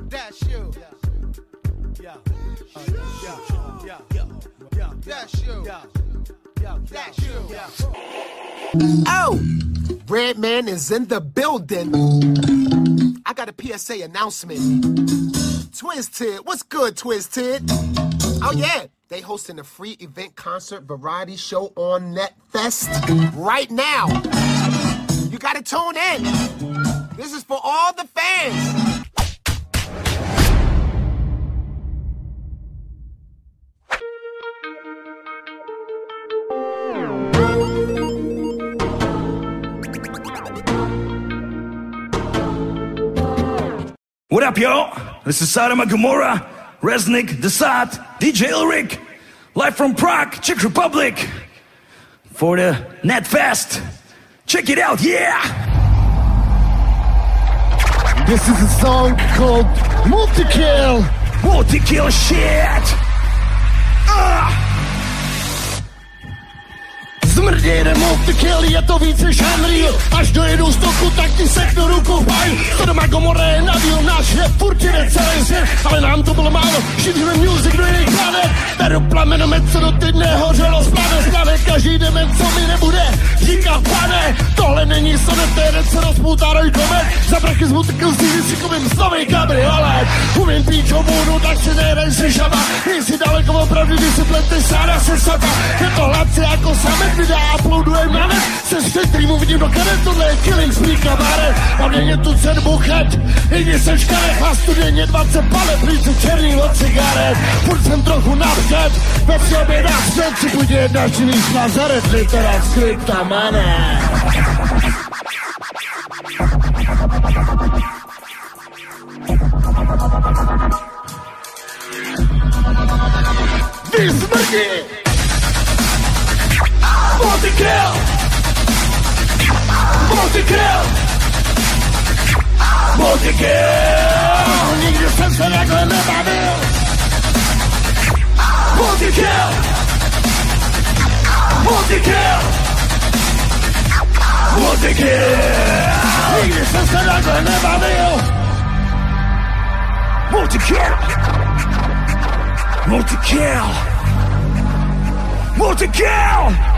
That's you. Yeah. Yeah. Yeah. Yeah. That's you. That's you. Oh, Redman is in the PSA announcement. Twiztid, what's good, Twiztid? Oh yeah, they hosting a free event concert variety show on NetFest right now. You gotta tune in. This is for all the fans. What up, y'all? This is Sodom and Gomorrah, Resnick, Desat, DJ Ulrich, live from Prague, Czech Republic, for the NetFest. Check it out, yeah! This is a song called Multi-Kill. Multi-Kill shit! Ah! Smrdí jeden multikill, je to víc než Unreal Až dojedu z toku, tak ti seknu ruku baj Sodoma Gomorra je na díl, náš je furt jde celý svět. Ale nám to bylo málo, šidíme music do jiných planet. Beru plamenomet, co do týdne hořelo splave Splave každý dement, co mi nebude. Říká pane, tohle není sonet, to je jeden, co rozpoutá roj komet. Za prachy z multikill si vysikovým slovej kabriolet. Umím píčovůnu, tak si nejedeš si šaba Nejsi daleko opravdu, když si plete sára se sata Je to hladce jako samet, videa uploadujem na net Se streamu vidím do karet, tohle je killing spree kabaret A mě je tu cen buchet, i když jsem škaret Hlastu denně 20 pale, plíce černý od cigaret. Furt jsem trochu napřed, ve sobě napřed Si buď jedna činných Nazaret, litera skripta mané Vy smrdí! Multi-kill! Multi-kill! Multi-kill! Nikdy jsem se takhle nebavil! Multi-kill! Multi-kill! Multi-kill! Nikdy jsem se takhle nebavil! Multi-kill! Multi-kill! Multi-kill!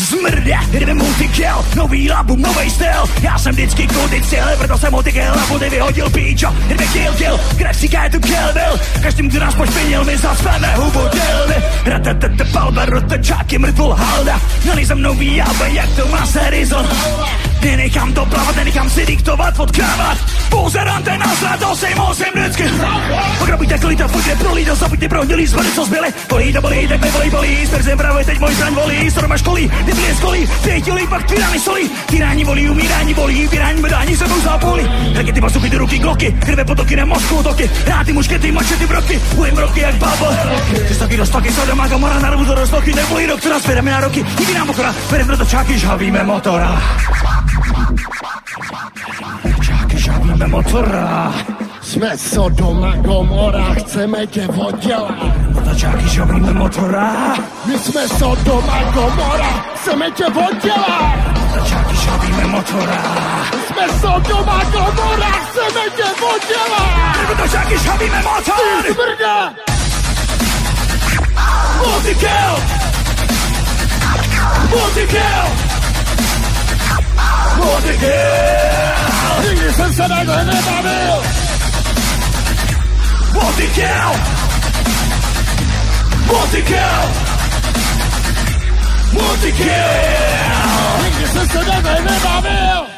Zmrde, jdeme multikill, nový album, nový styl. Já jsem vždycky kudy cíl, proto jsem multikill a budy vyhodil píčo. Jdeme kill, kill, krev je tu kill bill Každým, kdo nás pošpinil, my zaspeme hubu dildy Ratatata, palba, rotačáky, mrtvol halda. Za mnou výjaba, jak to má se rizl Nenechám to plavat, nenechám si diktovat, odkávat Pouze rante na zlát, to si musím vždycky. Pograbujte klid a pojďte prolít a zabuďte prohnilý zvrdy, co zbyly Bolí to bolí, tak nebolí, bolí, s perzem pravý, teď můj zbraň volí. Storma školí, Biblie skolí, pětilí, pak tyrany solí. Tyrání volí, umírání bolí, vyrání bedání sebou zápolí. Rakety, bazuky, ty ruky, gloky, krve potoky na mozku, toky Ráty, muškety, mačety, broky, ujem roky jak bubble Ty stoky, roztoky, sodoma, gamora, na rubu do roztoky, nebolí rok, co nás na roky. Nikdy nám okora, berem do točáky, žhavíme motora Čáky, žhavíme motora Jsme Sodoma Gomora, chceme tě oddělat. Motačáky, žhavíme motora My jsme Sodoma Gomora, chceme tě oddělat. Motačáky, žhavíme motora Jsme Sodoma Gomora, chceme tě oddělat. Motačáky, žhavíme motor Ty smrde! Multi-kill! Multi-kill! Portugal! Licença da grande Babel! ninguém Portugal! Portugal! Licença da grande Babel!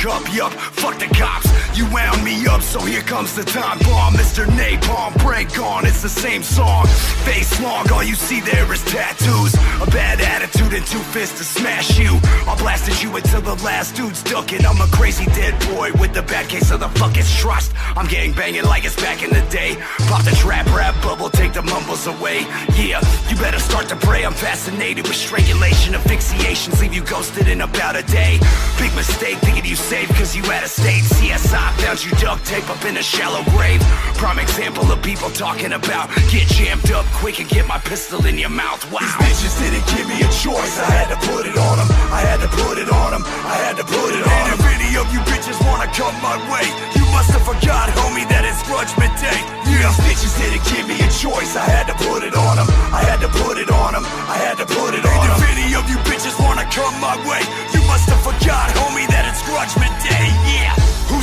Cup. Yup, fuck the cops. You wound me up, so here comes the time bomb. Mr. Napalm, break on, it's the same song. Face long, all you see there is tattoos. A bad attitude and two fists to smash you. I'll blast at you until the last dude's ducking. I'm a crazy dead boy with the bad case of the fucking trust. I'm gang banging like it's back in the day. Pop the trap rap bubble, take the mumbles away. Yeah, you better start to pray. I'm fascinated with strangulation, asphyxiations, leave you ghosted in about a day. Big mistake thinking you safe cause you out of state. CSI found you duct tape up in a shallow grave. Prime example of people talking about get jammed up quick and get my pistol in your mouth. Wow. These bitches didn't give me a choice. I had to put it on them. I had to put it on them. I had to put it on. And if any of you bitches wanna come my way, you must have forgot, homie, that it's Grudgman Day. Yeah, these bitches didn't give me a choice. I had to put it on them. I had to put it on them. I had to put it on them. And if any of you bitches wanna come my way, you must have forgot, homie, that it's Grudgman Day. Yeah.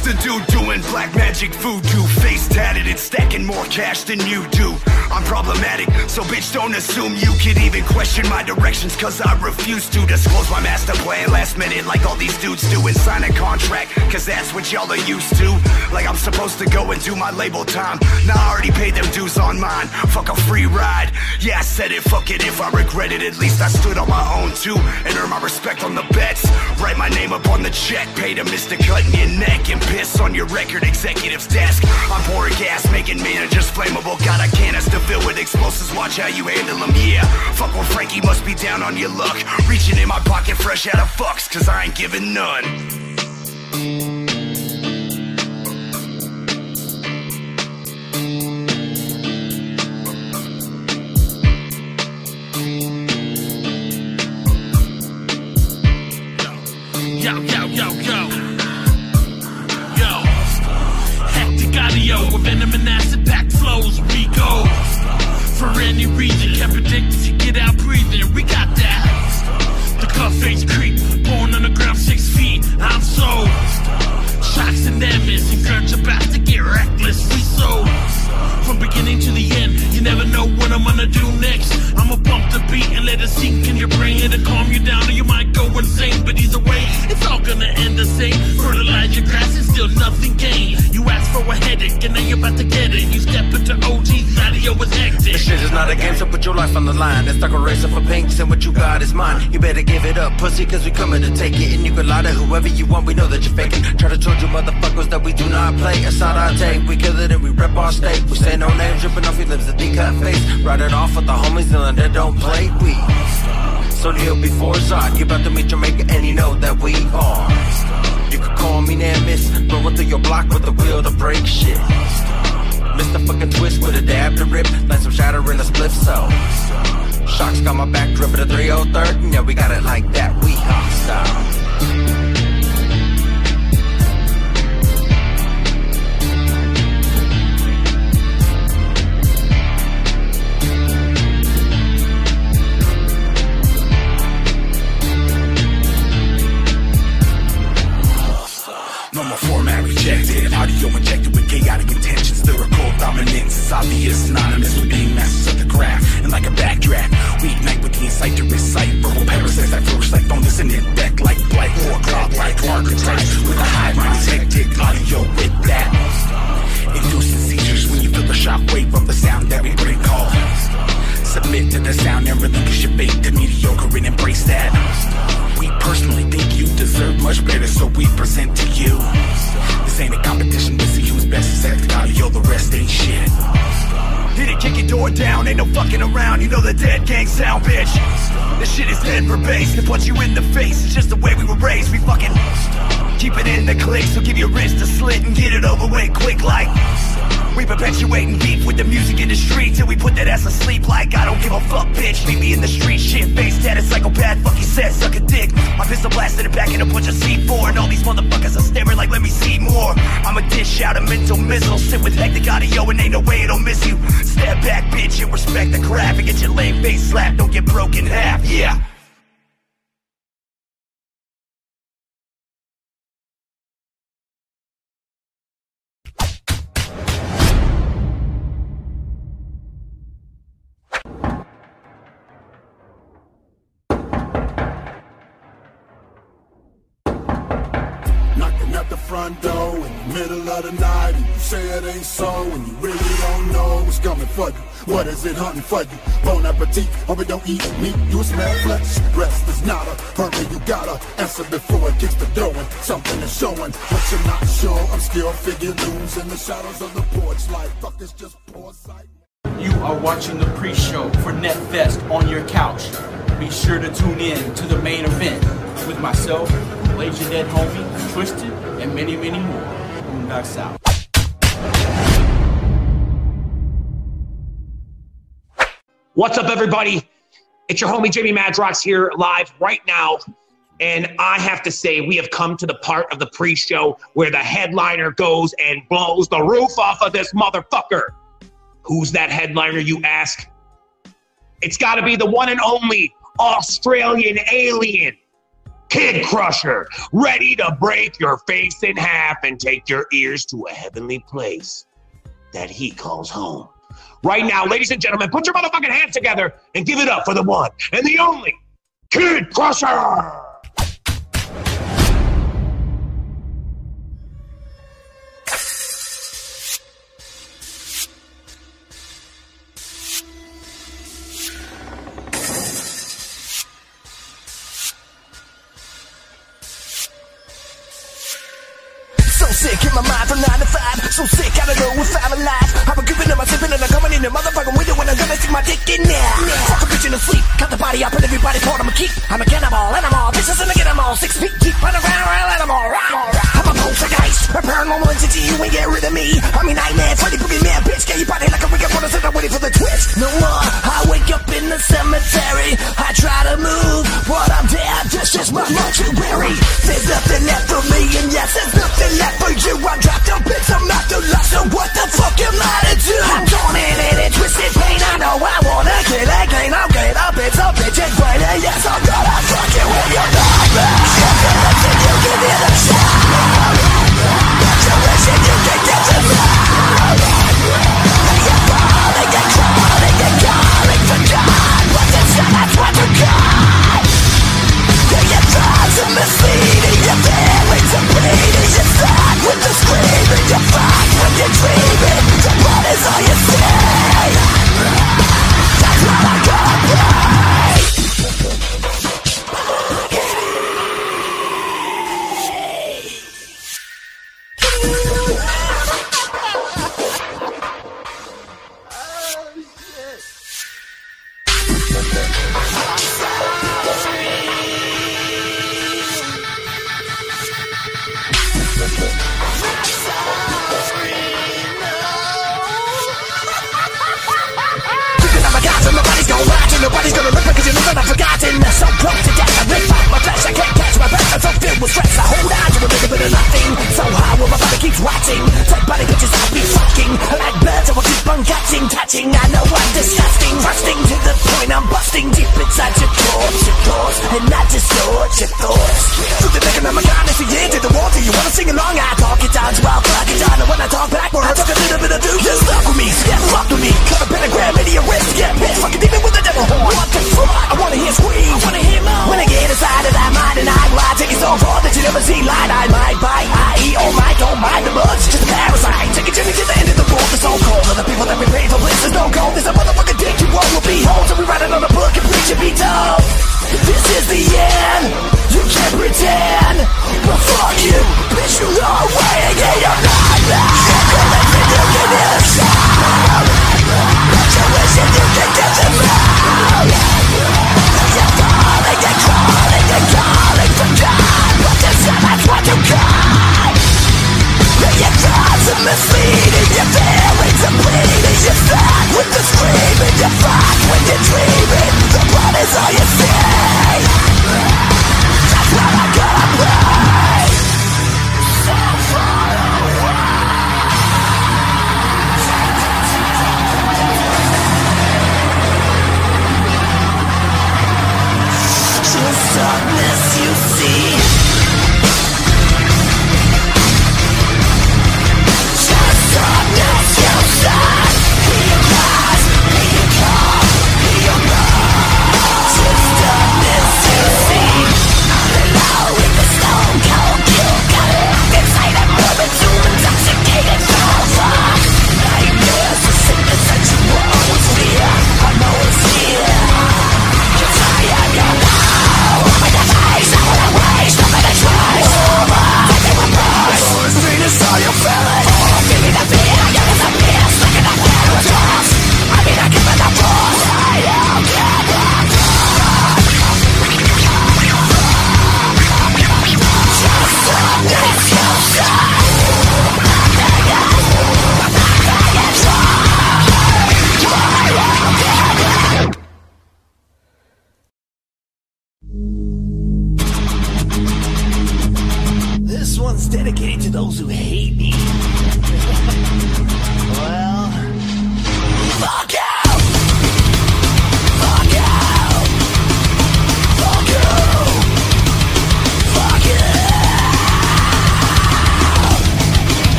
Who's the dude doing black magic voodoo? Face tatted and stacking more cash than you do. I'm problematic, so bitch don't assume you could even question my directions Cause I refuse to disclose my master plan last minute Like all these dudes do and sign a contract Cause that's what y'all are used to Like I'm supposed to go and do my label time Now I already paid them dues on mine Fuck a free ride Yeah I said it, fuck it if I regret it At least I stood on my own too And earned my respect on the bets Write my name up on the check Pay to Mr. Cut in your neck And piss on your record executive's desk. I'm pouring gas, making managers flammable. Got a canister filled with explosives. Watch how you handle them, yeah. Fuck with Frankie, must be down on your luck. Reaching in my pocket fresh out of fucks Cause I ain't giving none Beginning to the end, you never know what I'm gonna do next. I'ma bump the beat and let it sink in your brain to calm you down, or you might go insane. But either way, it's all gonna end the same. Fertilize your grass and still nothing gained. You ask for a headache and now you're about to get it. You step into OG's audio was hectic. This shit is not a game, so put your life on the line. It's like a race for pinks, and what you got is mine. You better give it up, pussy, cause we coming to take it. And you can lie to whoever you want, we know that you're faking. Try to told you motherfuckers that we do not play. Not our take, we kill it and we rep our state. We say no names, dripping off your lips, a decut face. Write it off with the homies, and they don't play. We so kneel before Zod. You about to meet Jamaica, and you know that we are. You could call me Nemesis, rolling through your block with the wheel to break shit. Mr. fucking twist with a dab to rip, like some shatter in a split so. Sharks got my back dripping a 303rd, and yeah, we got it like that, we hostile. Dominance is obvious, synonymous with being masters of the craft. And like a backdraft, we ignite with the insight to recite verbal parasites that flourish like and then deck like blight or god like archetypes. With a high mind is hectic, audio with that. Inducing seizures when you feel the shockwave of the sound that we bring call. Submit to the sound and relinquish your fate to mediocre and embrace that. We personally think you deserve much better, so we present to you. This ain't a competition, see who's best at the audio, the rest ain't shit. Hit it, kick your door down, ain't no fucking around, you know the dead gang sound, bitch. This shit is Denver based, to punch you in the face, it's just the way we were raised, we fucking keep it in the click, so give your wrist a slit and get it over with quick like. We perpetuating beef with the music industry till we put that ass asleep like I don't give a fuck, bitch. Meet me in the street, shit face tatted psychopath, fuck you said, suck a dick. My pistol blasted and back in a bunch of C4, and all these motherfuckers are staring like, let me see more. I'ma dish out a mental missile, sit with hectic audio, and ain't no way it'll miss you. Step back, bitch, and respect the craft, and get your lame face slapped, don't get broken half, yeah. of the night and you say it ain't so And you really don't know what's coming for you. What is it hunting for you? Bon appetit, hope it don't eat meat You smell flesh, rest is not a permit You gotta answer before it gets the door something is showing, but you're not sure I'm still figures in the shadows of the porch Like fuck, it's just poor sight. You are watching the pre-show for NetFest on your couch. Be sure to tune in to the main event with myself, Blaze Ya Dead Homie, Twiztid, and many, many more. What's up, everybody? It's your homie Jamie Madrox here live right now. And I have to say, we have come to the part of the pre show where the headliner goes and blows the roof off of this motherfucker. Who's that headliner, you ask? It's got to be the one and only Australian alien, Kid Crusher, ready to break your face in half and take your ears to a heavenly place that he calls home. Right now, ladies and gentlemen, put your motherfucking hands together and give it up for the one and the only Kid Crusher!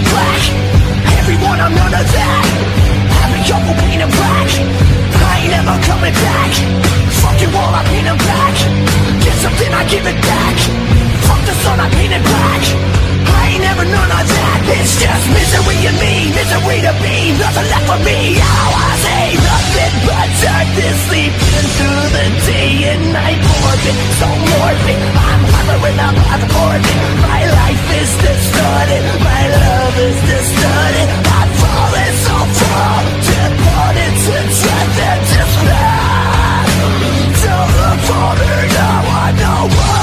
in black. Everyone, I'm none of that I've been young, pain and black I ain't ever coming back. Fuck you all, I paint them black. Get something, I give it back. Fuck the sun, I paint it black. Never none of that. It's just misery in me, misery to be. Nothing left for me. All I say, nothing but darkness sleeping through the day and night orbit. So morbid, I'm hovering above orbit. My life is distorted, my love is distorted. I've fallen so far, departed to death and despair. Don't look for me now, I know why.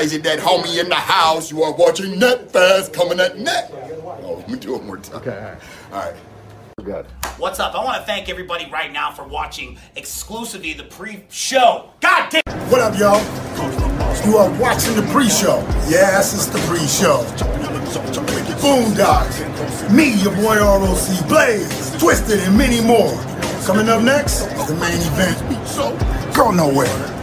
Yo, Blaze Ya Dead Homie in the house. You are watching NetFest coming at net. Oh, let me do it one more time. Okay, all right. Good. What's up? I want to thank everybody right now for watching exclusively the pre-show. God damn. What up, y'all? You are watching the pre-show. Yes, it's the pre-show. Boondox. Me, your boy ROC Blaze, Twiztid, and many more. Coming up next, the main event. Go nowhere.